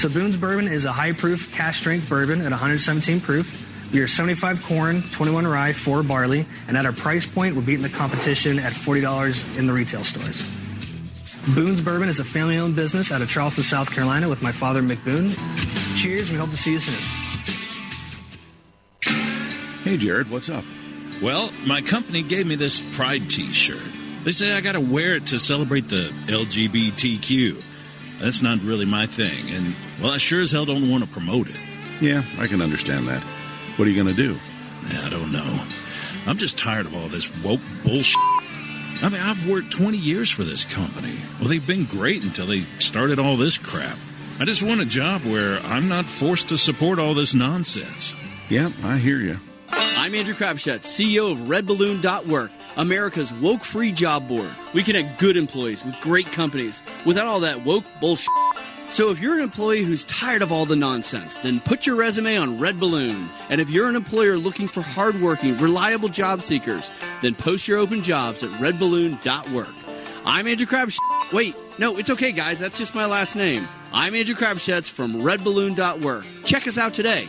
So Boone's Bourbon is a high proof, cask strength bourbon at 117 proof. We are 75 corn, 21 rye, 4 barley, and at our price point, we're beating the competition at $40 in the retail stores. Boone's Bourbon is a family owned business out of Charleston, South Carolina with my father, Mick Boone. Cheers, and we hope to see you soon. Hey, Jared, what's up? Well, my company gave me this Pride t shirt. They say I gotta wear it to celebrate the LGBTQ. That's not really my thing, and, well, I sure as hell don't want to promote it. Yeah, I can understand that. What are you going to do? I don't know. I'm just tired of all this woke bullshit. I mean, I've worked 20 years for this company. Well, they've been great until they started all this crap. I just want a job where I'm not forced to support all this nonsense. Yeah, I hear you. I'm Andrew Crapuchettes, CEO of RedBalloon.work, America's woke-free job board. We connect good employees with great companies without all that woke bullshit. So if you're an employee who's tired of all the nonsense, then put your resume on Red Balloon. And if you're an employer looking for hardworking, reliable job seekers, then post your open jobs at redballoon.work. I'm Andrew Crapuchettes. Wait, no, it's okay, guys. That's just my last name. I'm Andrew Crapuchettes from redballoon.work. Check us out today.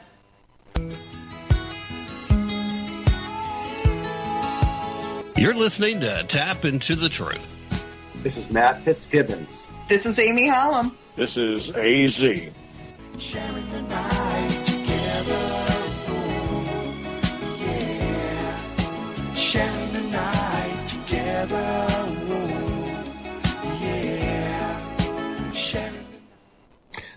You're listening to Tapp Into the Truth. This is Matt Fitzgibbons. This is Amy Hollum. This is AZ. Sharing the night together. Oh, yeah. Sharing the night together. Oh, yeah. Sharing.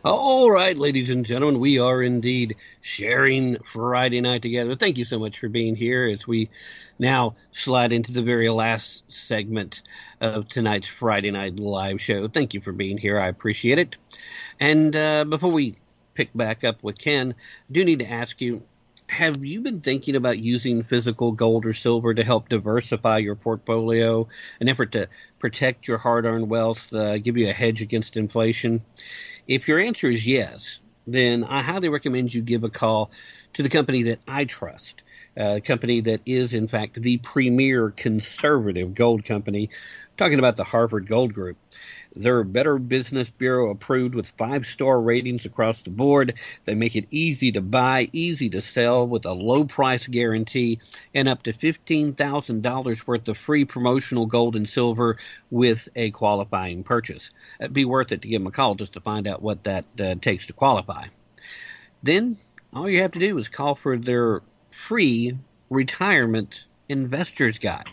All right, ladies and gentlemen, we are indeed sharing Friday night together. Thank you so much for being here as we now slide into the very last segment of tonight's Friday night live show. Thank you for being here. I appreciate it. And uh, before we pick back up with Ken, I do need to ask you have you been thinking about using physical gold or silver to help diversify your portfolio, an effort to protect your hard earned wealth, uh, give you a hedge against inflation? If your answer is yes, then I highly recommend you give a call to the company that I trust, a company that is, in fact, the premier conservative gold company. I'm talking about the Harvard Gold Group. They're Better Business Bureau approved with five star ratings across the board. They make it easy to buy, easy to sell with a low price guarantee and up to $15,000 worth of free promotional gold and silver with a qualifying purchase. It'd be worth it to give them a call just to find out what that uh, takes to qualify. Then all you have to do is call for their free retirement investor's guide.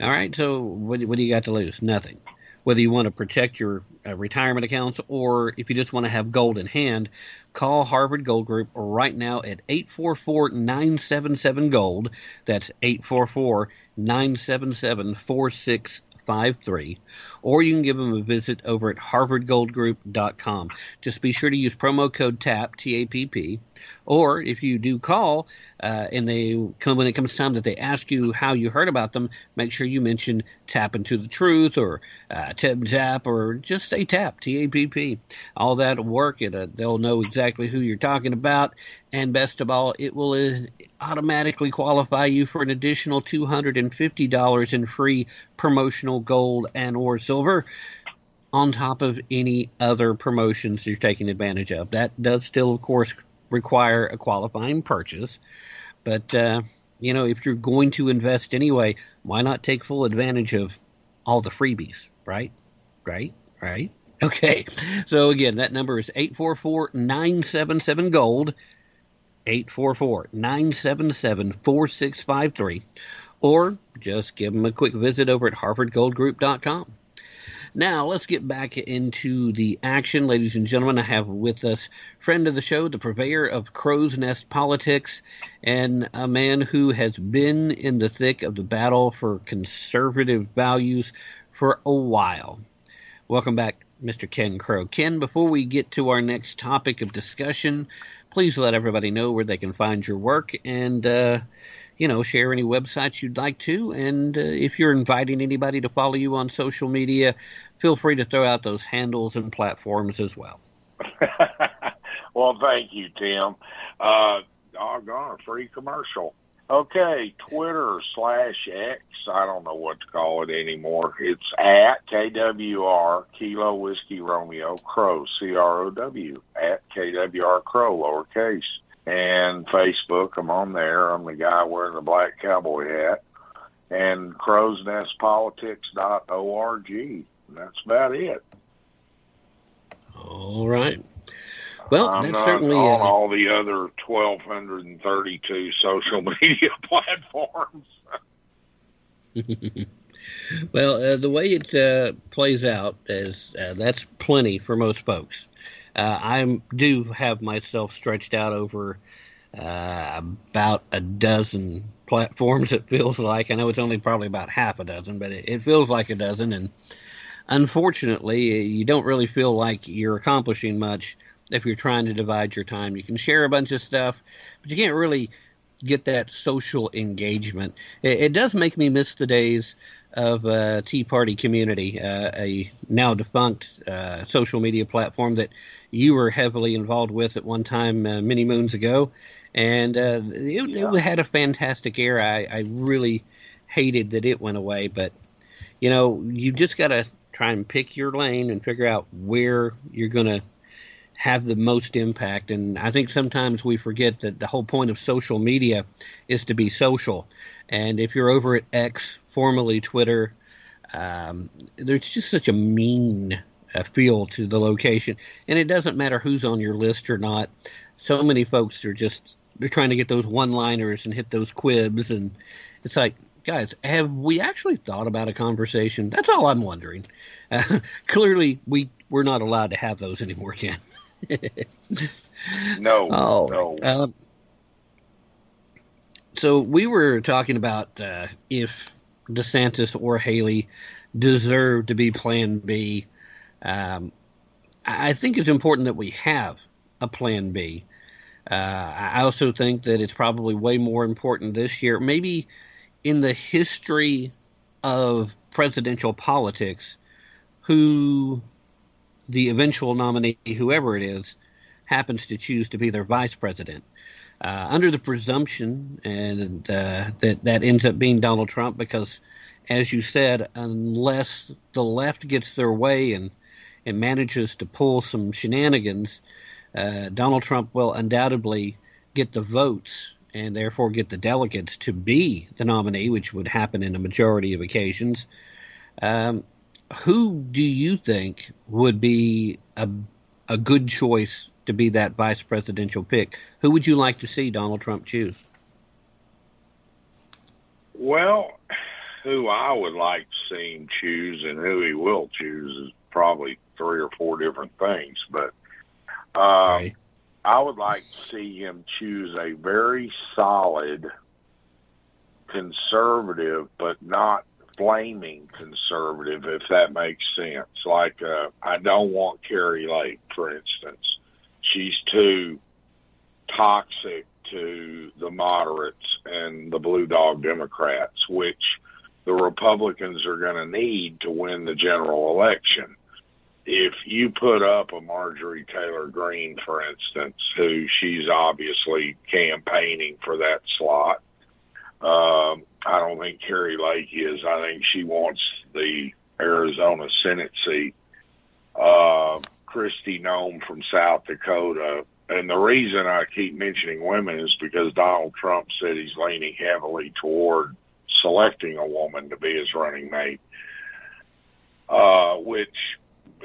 All right, so what, what do you got to lose? Nothing. Whether you want to protect your uh, retirement accounts or if you just want to have gold in hand, call Harvard Gold Group right now at 844 977 Gold. That's 844 977 4653. Or you can give them a visit over at harvardgoldgroup.com. Just be sure to use promo code TAPP, T A P P. Or if you do call uh, and they come when it comes time that they ask you how you heard about them, make sure you mention Tapp into the Truth or uh, Tim Tapp or just say Tap, T A P P. All that will work. It, uh, they'll know exactly who you're talking about. And best of all, it will uh, automatically qualify you for an additional $250 in free promotional gold and or silver on top of any other promotions you're taking advantage of. That does still, of course, require a qualifying purchase. But, uh, you know, if you're going to invest anyway, why not take full advantage of all the freebies, right? Right? Right? Okay. So again, that number is 844-977 gold, 844-977-4653, or just give them a quick visit over at harvardgoldgroup.com. Now, let's get back into the action. Ladies and gentlemen, I have with us friend of the show, the purveyor of crow's nest politics, and a man who has been in the thick of the battle for conservative values for a while. Welcome back, Mr. Ken Crow. Ken, before we get to our next topic of discussion, please let everybody know where they can find your work and, uh, you know, share any websites you'd like to. And uh, if you're inviting anybody to follow you on social media, feel free to throw out those handles and platforms as well. well, thank you, Tim. Uh, doggone, a free commercial. Okay, Twitter slash X. I don't know what to call it anymore. It's at KWR Kilo Whiskey Romeo Crow C R O W at KWR Crow lowercase. And Facebook, I'm on there. I'm the guy wearing the black cowboy hat. And crowsnestpolitics.org. That's about it. All right. Well, I'm that's certainly on uh, all the other 1,232 social media platforms. well, uh, the way it uh, plays out is uh, that's plenty for most folks. Uh, I do have myself stretched out over uh, about a dozen platforms. It feels like I know it's only probably about half a dozen, but it, it feels like a dozen. And unfortunately, you don't really feel like you're accomplishing much if you're trying to divide your time. You can share a bunch of stuff, but you can't really get that social engagement. It, it does make me miss the days of uh, Tea Party Community, uh, a now defunct uh, social media platform that you were heavily involved with at one time uh, many moons ago, and uh, it, it had a fantastic era. I, I really hated that it went away, but you know, you just got to try and pick your lane and figure out where you're going to have the most impact. And I think sometimes we forget that the whole point of social media is to be social. And if you're over at X, formerly Twitter, um, there's just such a mean uh, feel to the location. And it doesn't matter who's on your list or not. So many folks are just they're trying to get those one-liners and hit those quibs, and it's like, guys, have we actually thought about a conversation? That's all I'm wondering. Uh, clearly, we we're not allowed to have those anymore, Ken. No, Oh, no. uh, so we were talking about uh, if DeSantis or Haley deserve to be Plan B. Um, I think it's important that we have a Plan B. Uh, I also think that it's probably way more important this year, maybe in the history of presidential politics, who the eventual nominee, whoever it is, happens to choose to be their vice president. Uh, under the presumption and uh, that that ends up being Donald Trump, because as you said, unless the left gets their way and and manages to pull some shenanigans, uh, Donald Trump will undoubtedly get the votes and therefore get the delegates to be the nominee, which would happen in a majority of occasions. Um, who do you think would be a, a good choice to be that vice presidential pick? Who would you like to see Donald Trump choose? Well, who I would like to see him choose and who he will choose is probably three or four different things. But um, I would like to see him choose a very solid conservative, but not flaming conservative, if that makes sense. Like, uh, I don't want Kari Lake, for instance. She's too toxic to the moderates and the blue dog Democrats, which the Republicans are going to need to win the general election. If you put up a Marjorie Taylor Greene, for instance, who she's obviously campaigning for that slot, um, I don't think Kari Lake is. I think she wants the Arizona Senate seat. Uh, Kristi Noem from South Dakota. And the reason I keep mentioning women is because Donald Trump said he's leaning heavily toward selecting a woman to be his running mate, uh, which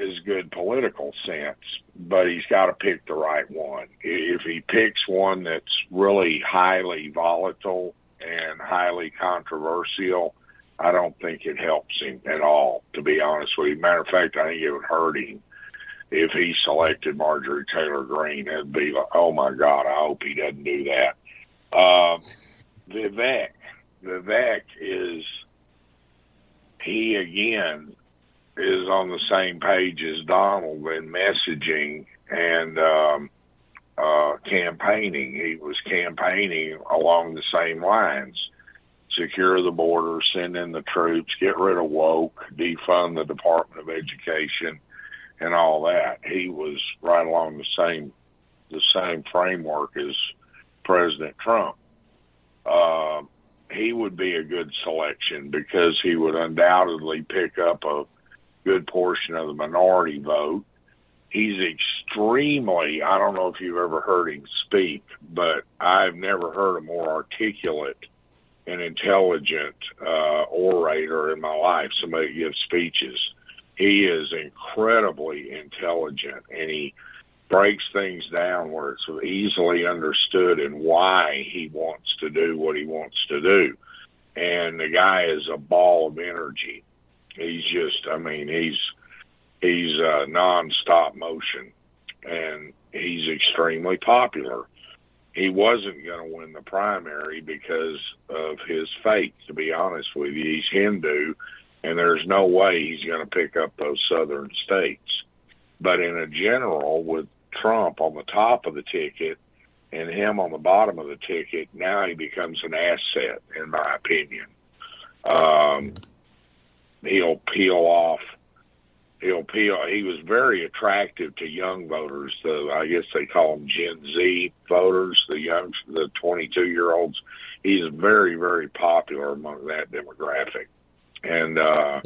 is good political sense, but he's got to pick the right one. If he picks one that's really highly volatile and highly controversial, I don't think it helps him at all, to be honest with you. Matter of fact, I think it would hurt him if he selected Marjorie Taylor Greene. It'd be like, oh my God, I hope he doesn't do that. Uh, Vivek, Vivek is, he again is on the same page as Donald in messaging and, um, uh, campaigning. He was campaigning along the same lines. Secure the border, send in the troops, get rid of woke, defund the Department of Education, and all that. He was right along the same the same framework as President Trump. Uh, he would be a good selection because he would undoubtedly pick up a good portion of the minority vote. He's extremely i don't know if you've ever heard him speak but i've never heard a more articulate and intelligent uh orator in my life somebody who gives speeches. He is incredibly intelligent and he breaks things down where it's easily understood and why he wants to do what he wants to do. And the guy is a ball of energy he's just i mean he's he's uh, non-stop motion, and he's extremely popular. He wasn't going to win the primary because of his faith. To be honest with you, he's Hindu, and there's no way he's going to pick up those southern states. But in a general, with Trump on the top of the ticket and him on the bottom of the ticket, now he becomes an asset, in my opinion. Um, he'll peel off he'll peel. He was very attractive to young voters. The I guess they call them Gen Z voters, the young, the 22 year olds. He's very, very popular among that demographic, and uh,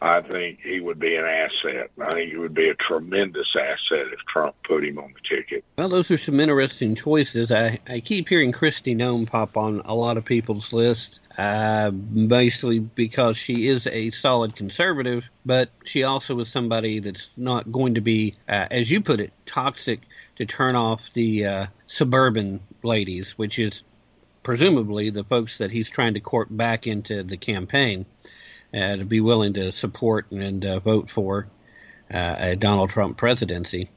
I think he would be an asset. I think he would be a tremendous asset if Trump put him on the ticket. Well, those are some interesting choices. I, I keep hearing Kristi Noem pop on a lot of people's lists, uh, basically because she is a solid conservative, but she also is somebody that's not going to be, uh, as you put it, toxic to turn off the uh, suburban ladies, which is presumably the folks that he's trying to court back into the campaign to be willing to support and uh, vote for uh, a Donald Trump presidency.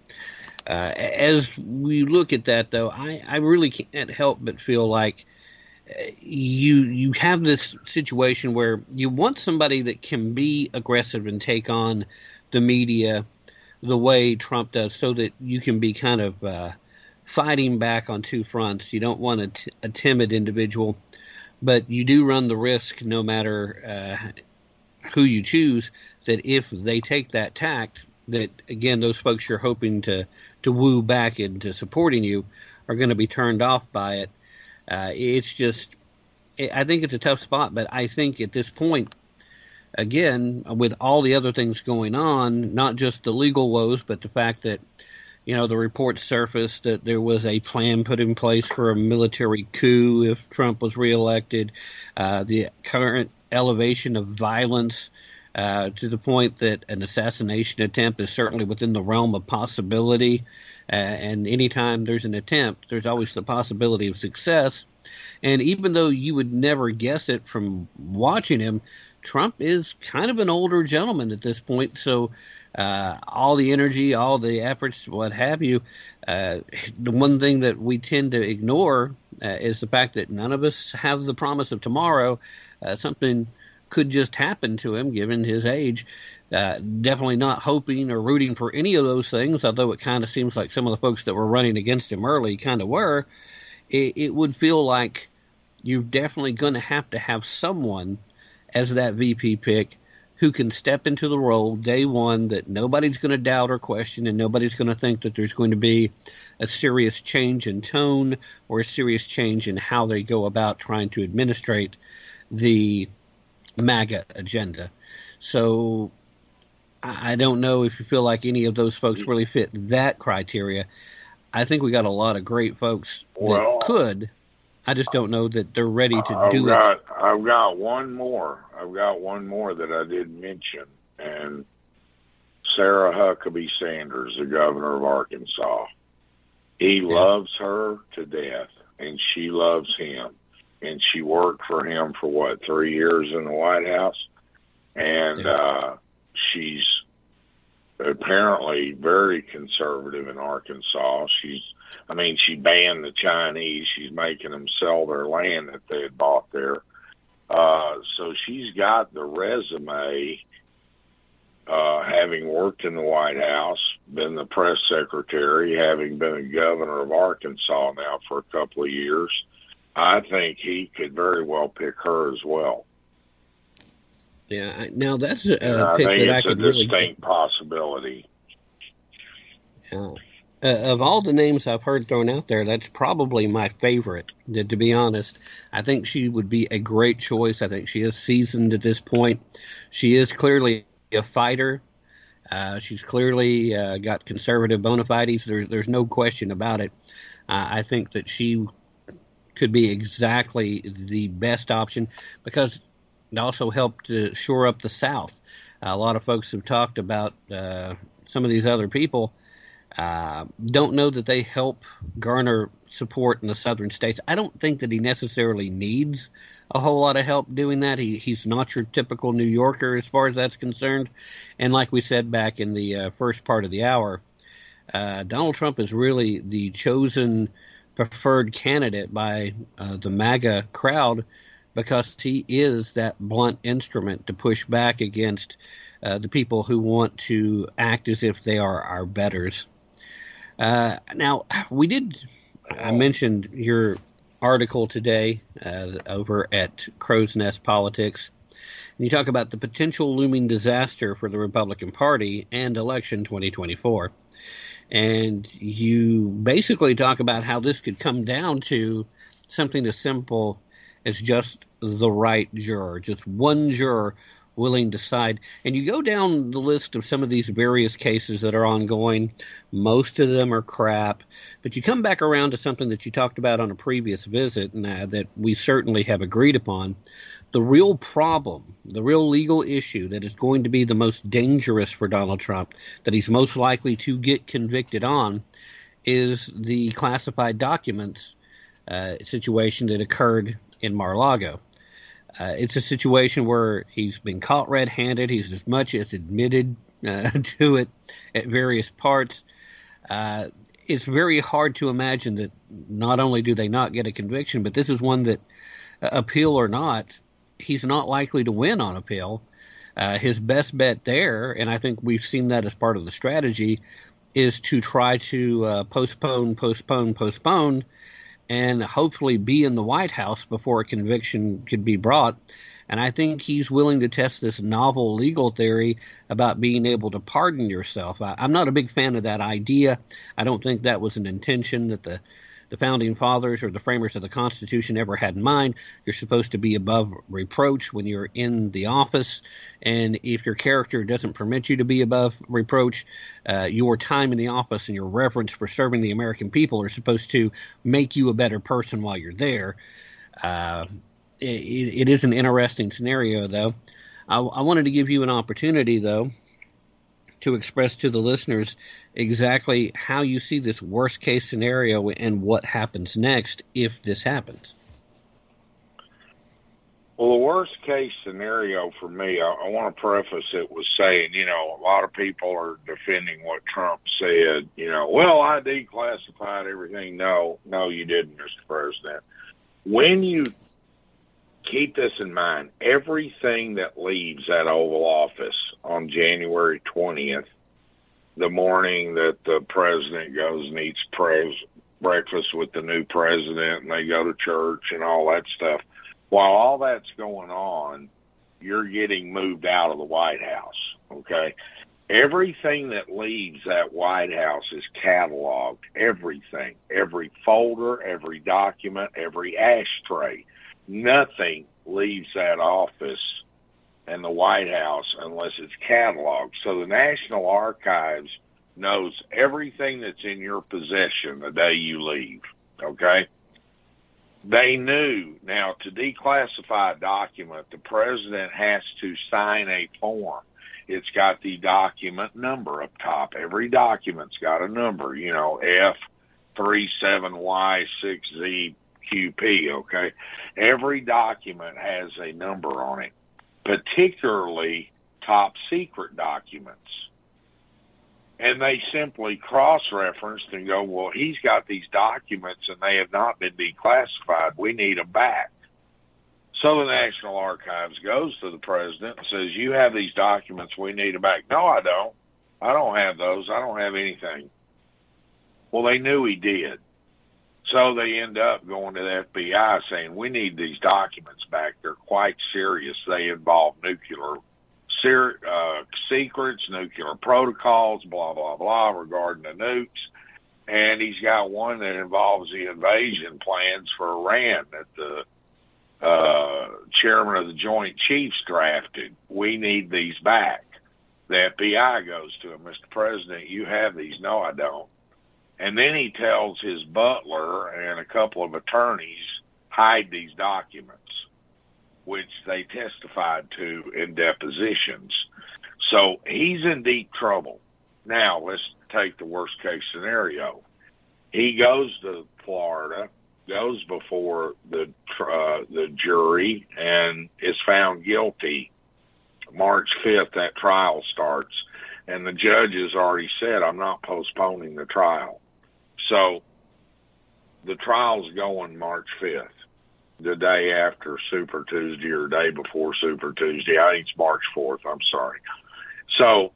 Uh, as we look at that, though, I, I really can't help but feel like uh, you you have this situation where you want somebody that can be aggressive and take on the media the way Trump does, so that you can be kind of uh, fighting back on two fronts. You don't want a, t- a timid individual, but you do run the risk, no matter uh, who you choose, that if they take that tact, that again those folks you're hoping to to woo back into supporting you are going to be turned off by it. Uh, it's just, I think it's a tough spot, but I think at this point, again, with all the other things going on, not just the legal woes, but the fact that you know the reports surfaced that there was a plan put in place for a military coup if Trump was reelected. Uh, the current elevation of violence uh, to the point that an assassination attempt is certainly within the realm of possibility. Uh, and anytime there's an attempt, there's always the possibility of success. And even though you would never guess it from watching him, Trump is kind of an older gentleman at this point. So uh, all the energy, all the efforts, what have you, uh, the one thing that we tend to ignore uh, is the fact that none of us have the promise of tomorrow. Uh, something could just happen to him given his age. Uh, definitely not hoping or rooting for any of those things, although it kind of seems like some of the folks that were running against him early kind of were. It, it would feel like you're definitely going to have to have someone as that VP pick who can step into the role day one that nobody's going to doubt or question, and nobody's going to think that there's going to be a serious change in tone or a serious change in how they go about trying to administrate the MAGA agenda. So I don't know if you feel like any of those folks really fit that criteria. I think we got a lot of great folks Well- that could. I just don't know that they're ready to I've do got, it. I've got one more. I've got one more that I didn't mention, and Sarah Huckabee Sanders, the governor of Arkansas. He loves her to death, and she loves him. And she worked for him for what three years in the White House, and uh, she's apparently very conservative in Arkansas. She's, I mean, she banned the Chinese. She's making them sell their land that they had bought there. Uh, so she's got the resume, uh, having worked in the White House, been the press secretary, having been a governor of Arkansas now for a couple of years. I think he could very well pick her as well. Yeah. Now that's a, I pick think that I could really. distinct possibility. Yeah. Uh, of all the names I've heard thrown out there, that's probably my favorite. To, to be honest, I think she would be a great choice. I think she is seasoned at this point. She is clearly a fighter. Uh, she's clearly uh, got conservative bona fides. There's there's no question about it. Uh, I think that she could be exactly the best option because it also helped to shore up the South. a lot of folks have talked about uh, some of these other people. Uh, don't know that they help garner support in the southern states. I don't think that he necessarily needs a whole lot of help doing that. He he's not your typical New Yorker as far as that's concerned. And like we said back in the uh, first part of the hour, uh, Donald Trump is really the chosen preferred candidate by uh, the MAGA crowd because he is that blunt instrument to push back against uh, the people who want to act as if they are our betters. Uh, now, we did, I mentioned your article today uh, over at Crow's Nest Politics. And you talk about the potential looming disaster for the Republican Party and election 2024. And you basically talk about how this could come down to something as simple as just the right juror, just one juror willing to side. And you go down the list of some of these various cases that are ongoing. Most of them are crap, but you come back around to something that you talked about on a previous visit and uh, that we certainly have agreed upon. The real problem, the real legal issue that is going to be the most dangerous for Donald Trump, that he's most likely to get convicted on, is the classified documents uh, situation that occurred in Mar-a-Lago. Uh, it's a situation where he's been caught red-handed. He's as much as admitted uh, to it at various parts. Uh, it's very hard to imagine that not only do they not get a conviction, but this is one that, uh, appeal or not, he's not likely to win on appeal. Uh, his best bet there, and I think we've seen that as part of the strategy, is to try to uh, postpone, postpone, postpone and hopefully be in the White House before a conviction could be brought. And I think he's willing to test this novel legal theory about being able to pardon yourself. I, I'm not a big fan of that idea. I don't think that was an intention that the the founding fathers or the framers of the Constitution ever had in mind. You're supposed to be above reproach when you're in the office, and if your character doesn't permit you to be above reproach, uh, your time in the office and your reverence for serving the American people are supposed to make you a better person while you're there. Uh, it, it is an interesting scenario, though. I, I wanted to give you an opportunity, though, to express to the listeners exactly how you see this worst case scenario and what happens next if this happens. Well, the worst case scenario for me, I, I want to preface it with saying, you know, a lot of people are defending what Trump said. You know, well, I declassified everything. No, no, you didn't, Mr. President. When you keep this in mind, everything that leaves that Oval Office on January 20th, the morning that the president goes and eats pres- breakfast with the new president and they go to church and all that stuff while all that's going on, you're getting moved out of the White House. Okay. Everything that leaves that White House is cataloged. Everything, every folder, every document, every ashtray nothing leaves that office and the White House unless it's cataloged. So the National Archives knows everything that's in your possession the day you leave. Okay? They knew. Now, to declassify a document, the president has to sign a form. It's got the document number up top. Every document's got a number, you know, F37Y6Z QP, okay? Every document has a number on it, particularly top secret documents and they simply cross-referenced and go, well, he's got these documents and they have not been declassified. We need them back. So the National Archives goes to the president and says, you have these documents. We need them back. No, I don't. I don't have those. I don't have anything. Well, they knew he did. So they end up going to the FBI saying, we need these documents back. They're quite serious. They involve nuclear ser- uh, secrets, nuclear protocols, blah, blah, blah, regarding the nukes. And he's got one that involves the invasion plans for Iran that the uh, chairman of the Joint Chiefs drafted. We need these back. The FBI goes to him, Mr. President, you have these. No, I don't. And then he tells his butler and a couple of attorneys, hide these documents which they testified to in depositions. So he's in deep trouble. Now let's take the worst case scenario. He goes to Florida, goes before the uh, the jury, and is found guilty. March fifth, that trial starts, and the judge has already said, "I'm not postponing the trial." So the trial's going March fifth the day after Super Tuesday or day before Super Tuesday. I think it's March 4th. I'm sorry. So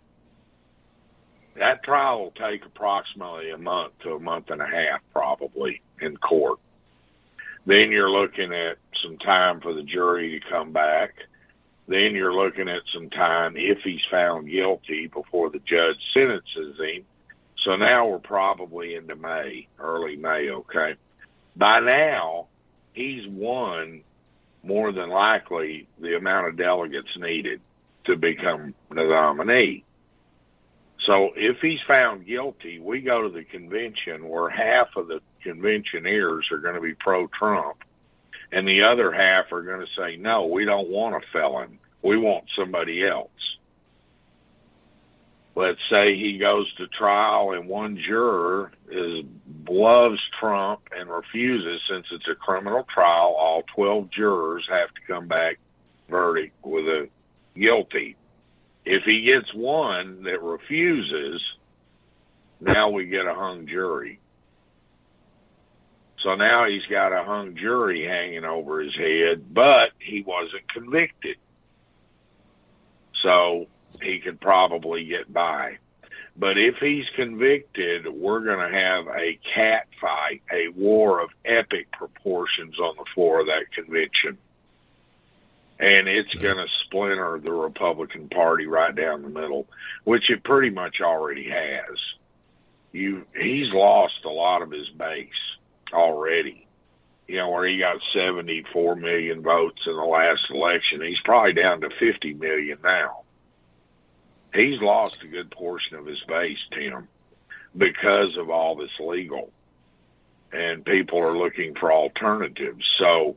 that trial will take approximately a month to a month and a half, probably in court. Then you're looking at some time for the jury to come back. Then you're looking at some time if he's found guilty before the judge sentences him. So now we're probably into May, early May, okay? By now, he's won more than likely the amount of delegates needed to become the nominee. So if he's found guilty, we go to the convention where half of the conventioneers are going to be pro Trump and the other half are going to say, no, we don't want a felon. We want somebody else let's say he goes to trial and one juror is loves Trump and refuses since it's a criminal trial, all 12 jurors have to come back verdict with a guilty. If he gets one that refuses, now we get a hung jury. So now he's got a hung jury hanging over his head, but he wasn't convicted. So he could probably get by. But if he's convicted, we're going to have a cat fight, a war of epic proportions on the floor of that convention. And it's going to splinter the Republican Party right down the middle, which it pretty much already has. You, he's lost a lot of his base already. You know, where he got 74 million votes in the last election, he's probably down to 50 million now he's lost a good portion of his base, Tim, because of all this legal. And people are looking for alternatives. So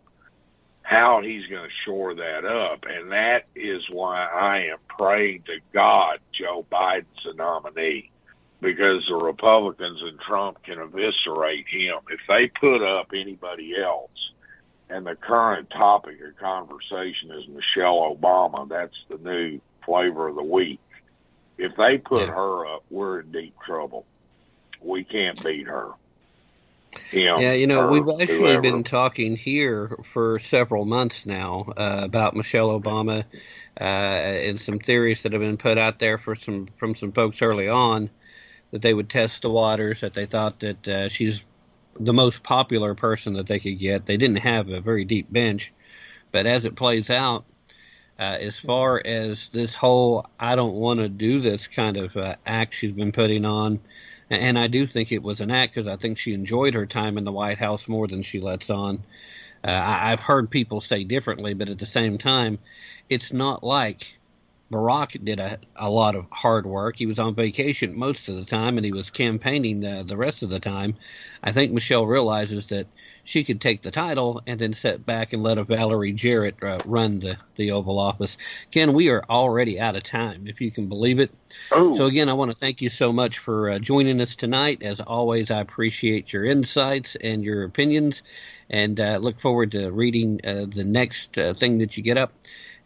how he's going to shore that up, and that is why I am praying to God Joe Biden's the nominee because the Republicans and Trump can eviscerate him. If they put up anybody else, and the current topic of conversation is Michelle Obama, that's the new flavor of the week. If they put Yeah. her up, we're in deep trouble. We can't beat her. Him, Yeah, you know, her, we've actually whoever. been talking here for several months now uh, about Michelle Obama uh, and some theories that have been put out there for some from some folks early on that they would test the waters, that they thought that uh, she's the most popular person that they could get. They didn't have a very deep bench, but as it plays out, uh, as far as this whole I don't want to do this kind of uh, act she's been putting on, and I do think it was an act because I think she enjoyed her time in the White House more than she lets on. Uh, I've heard people say differently, but at the same time, it's not like Barack did a, a lot of hard work. He was on vacation most of the time, and he was campaigning the, the rest of the time. I think Michelle realizes that she could take the title and then sit back and let a Valerie Jarrett uh, run the, the Oval Office. Ken, we are already out of time, if you can believe it. So again, I want to thank you so much for uh, joining us tonight. As always, I appreciate your insights and your opinions, and uh, look forward to reading uh, the next uh, thing that you get up.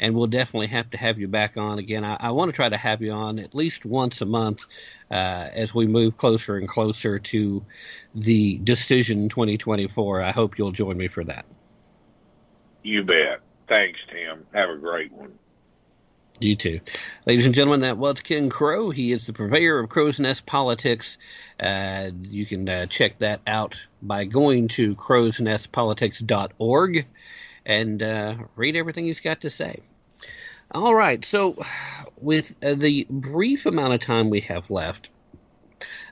And we'll definitely have to have you back on again. I, I want to try to have you on at least once a month uh, as we move closer and closer to the decision 2024. I hope you'll join me for that. You bet. Thanks, Tim. Have a great one. You too. Ladies and gentlemen, that was Ken Crow. He is the purveyor of Crow's Nest Politics. Uh, you can uh, check that out by going to crowsnestpolitics.org and uh, read everything he's got to say. All right, so with uh, the brief amount of time we have left,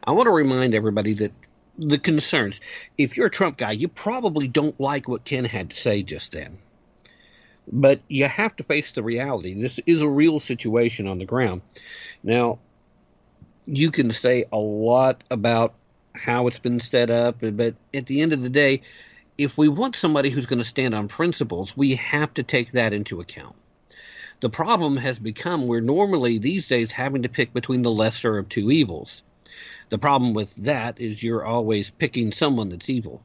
I want to remind everybody that the concerns, if you're a Trump guy, you probably don't like what Ken had to say just then but you have to face the reality. This is a real situation on the ground. Now, you can say a lot about how it's been set up, but at the end of the day, if we want somebody who's going to stand on principles, we have to take that into account. The problem has become we're normally these days having to pick between the lesser of two evils. The problem with that is you're always picking someone that's evil.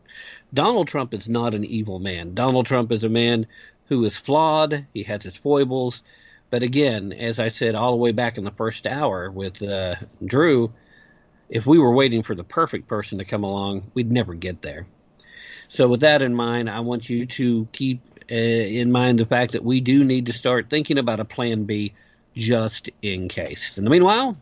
Donald Trump is not an evil man. Donald Trump is a man who is flawed. He has his foibles. But again, as I said all the way back in the first hour with uh, Drew, if we were waiting for the perfect person to come along, we'd never get there. So, with that in mind, I want you to keep in mind the fact that we do need to start thinking about a plan B just in case. In the meanwhile,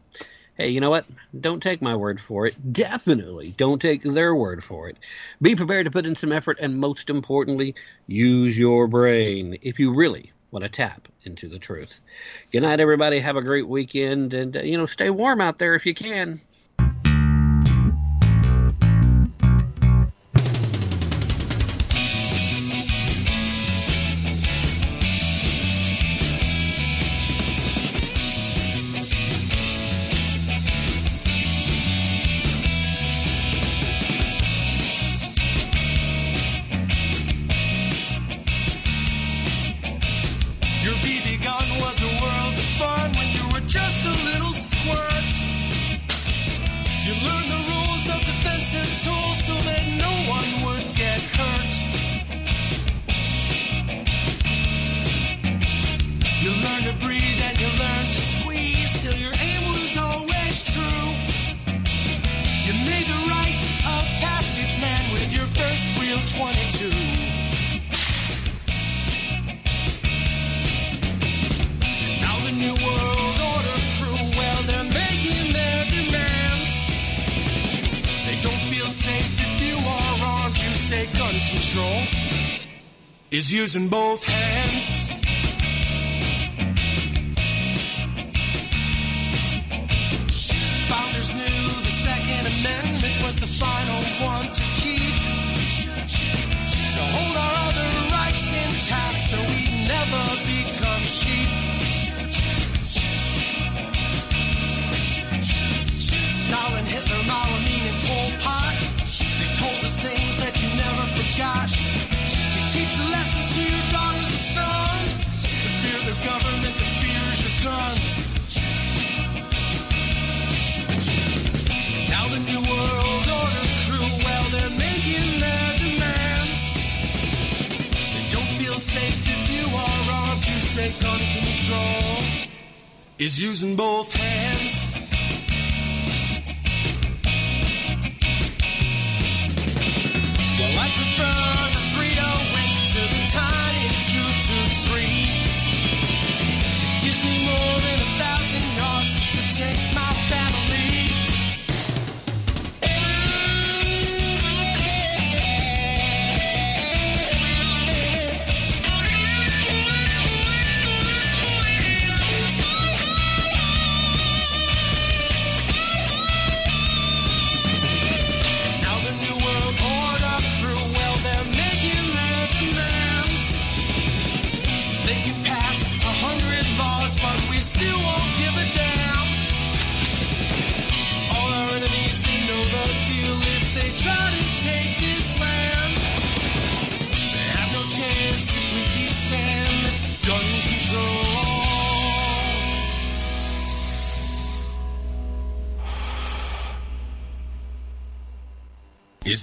hey, you know what? Don't take my word for it. Definitely don't take their word for it. Be prepared to put in some effort, and most importantly, use your brain if you really want to tap into the truth. Good night, everybody. Have a great weekend, and, uh, you know, stay warm out there if you can.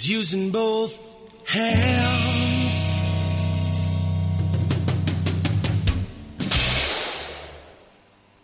Using both.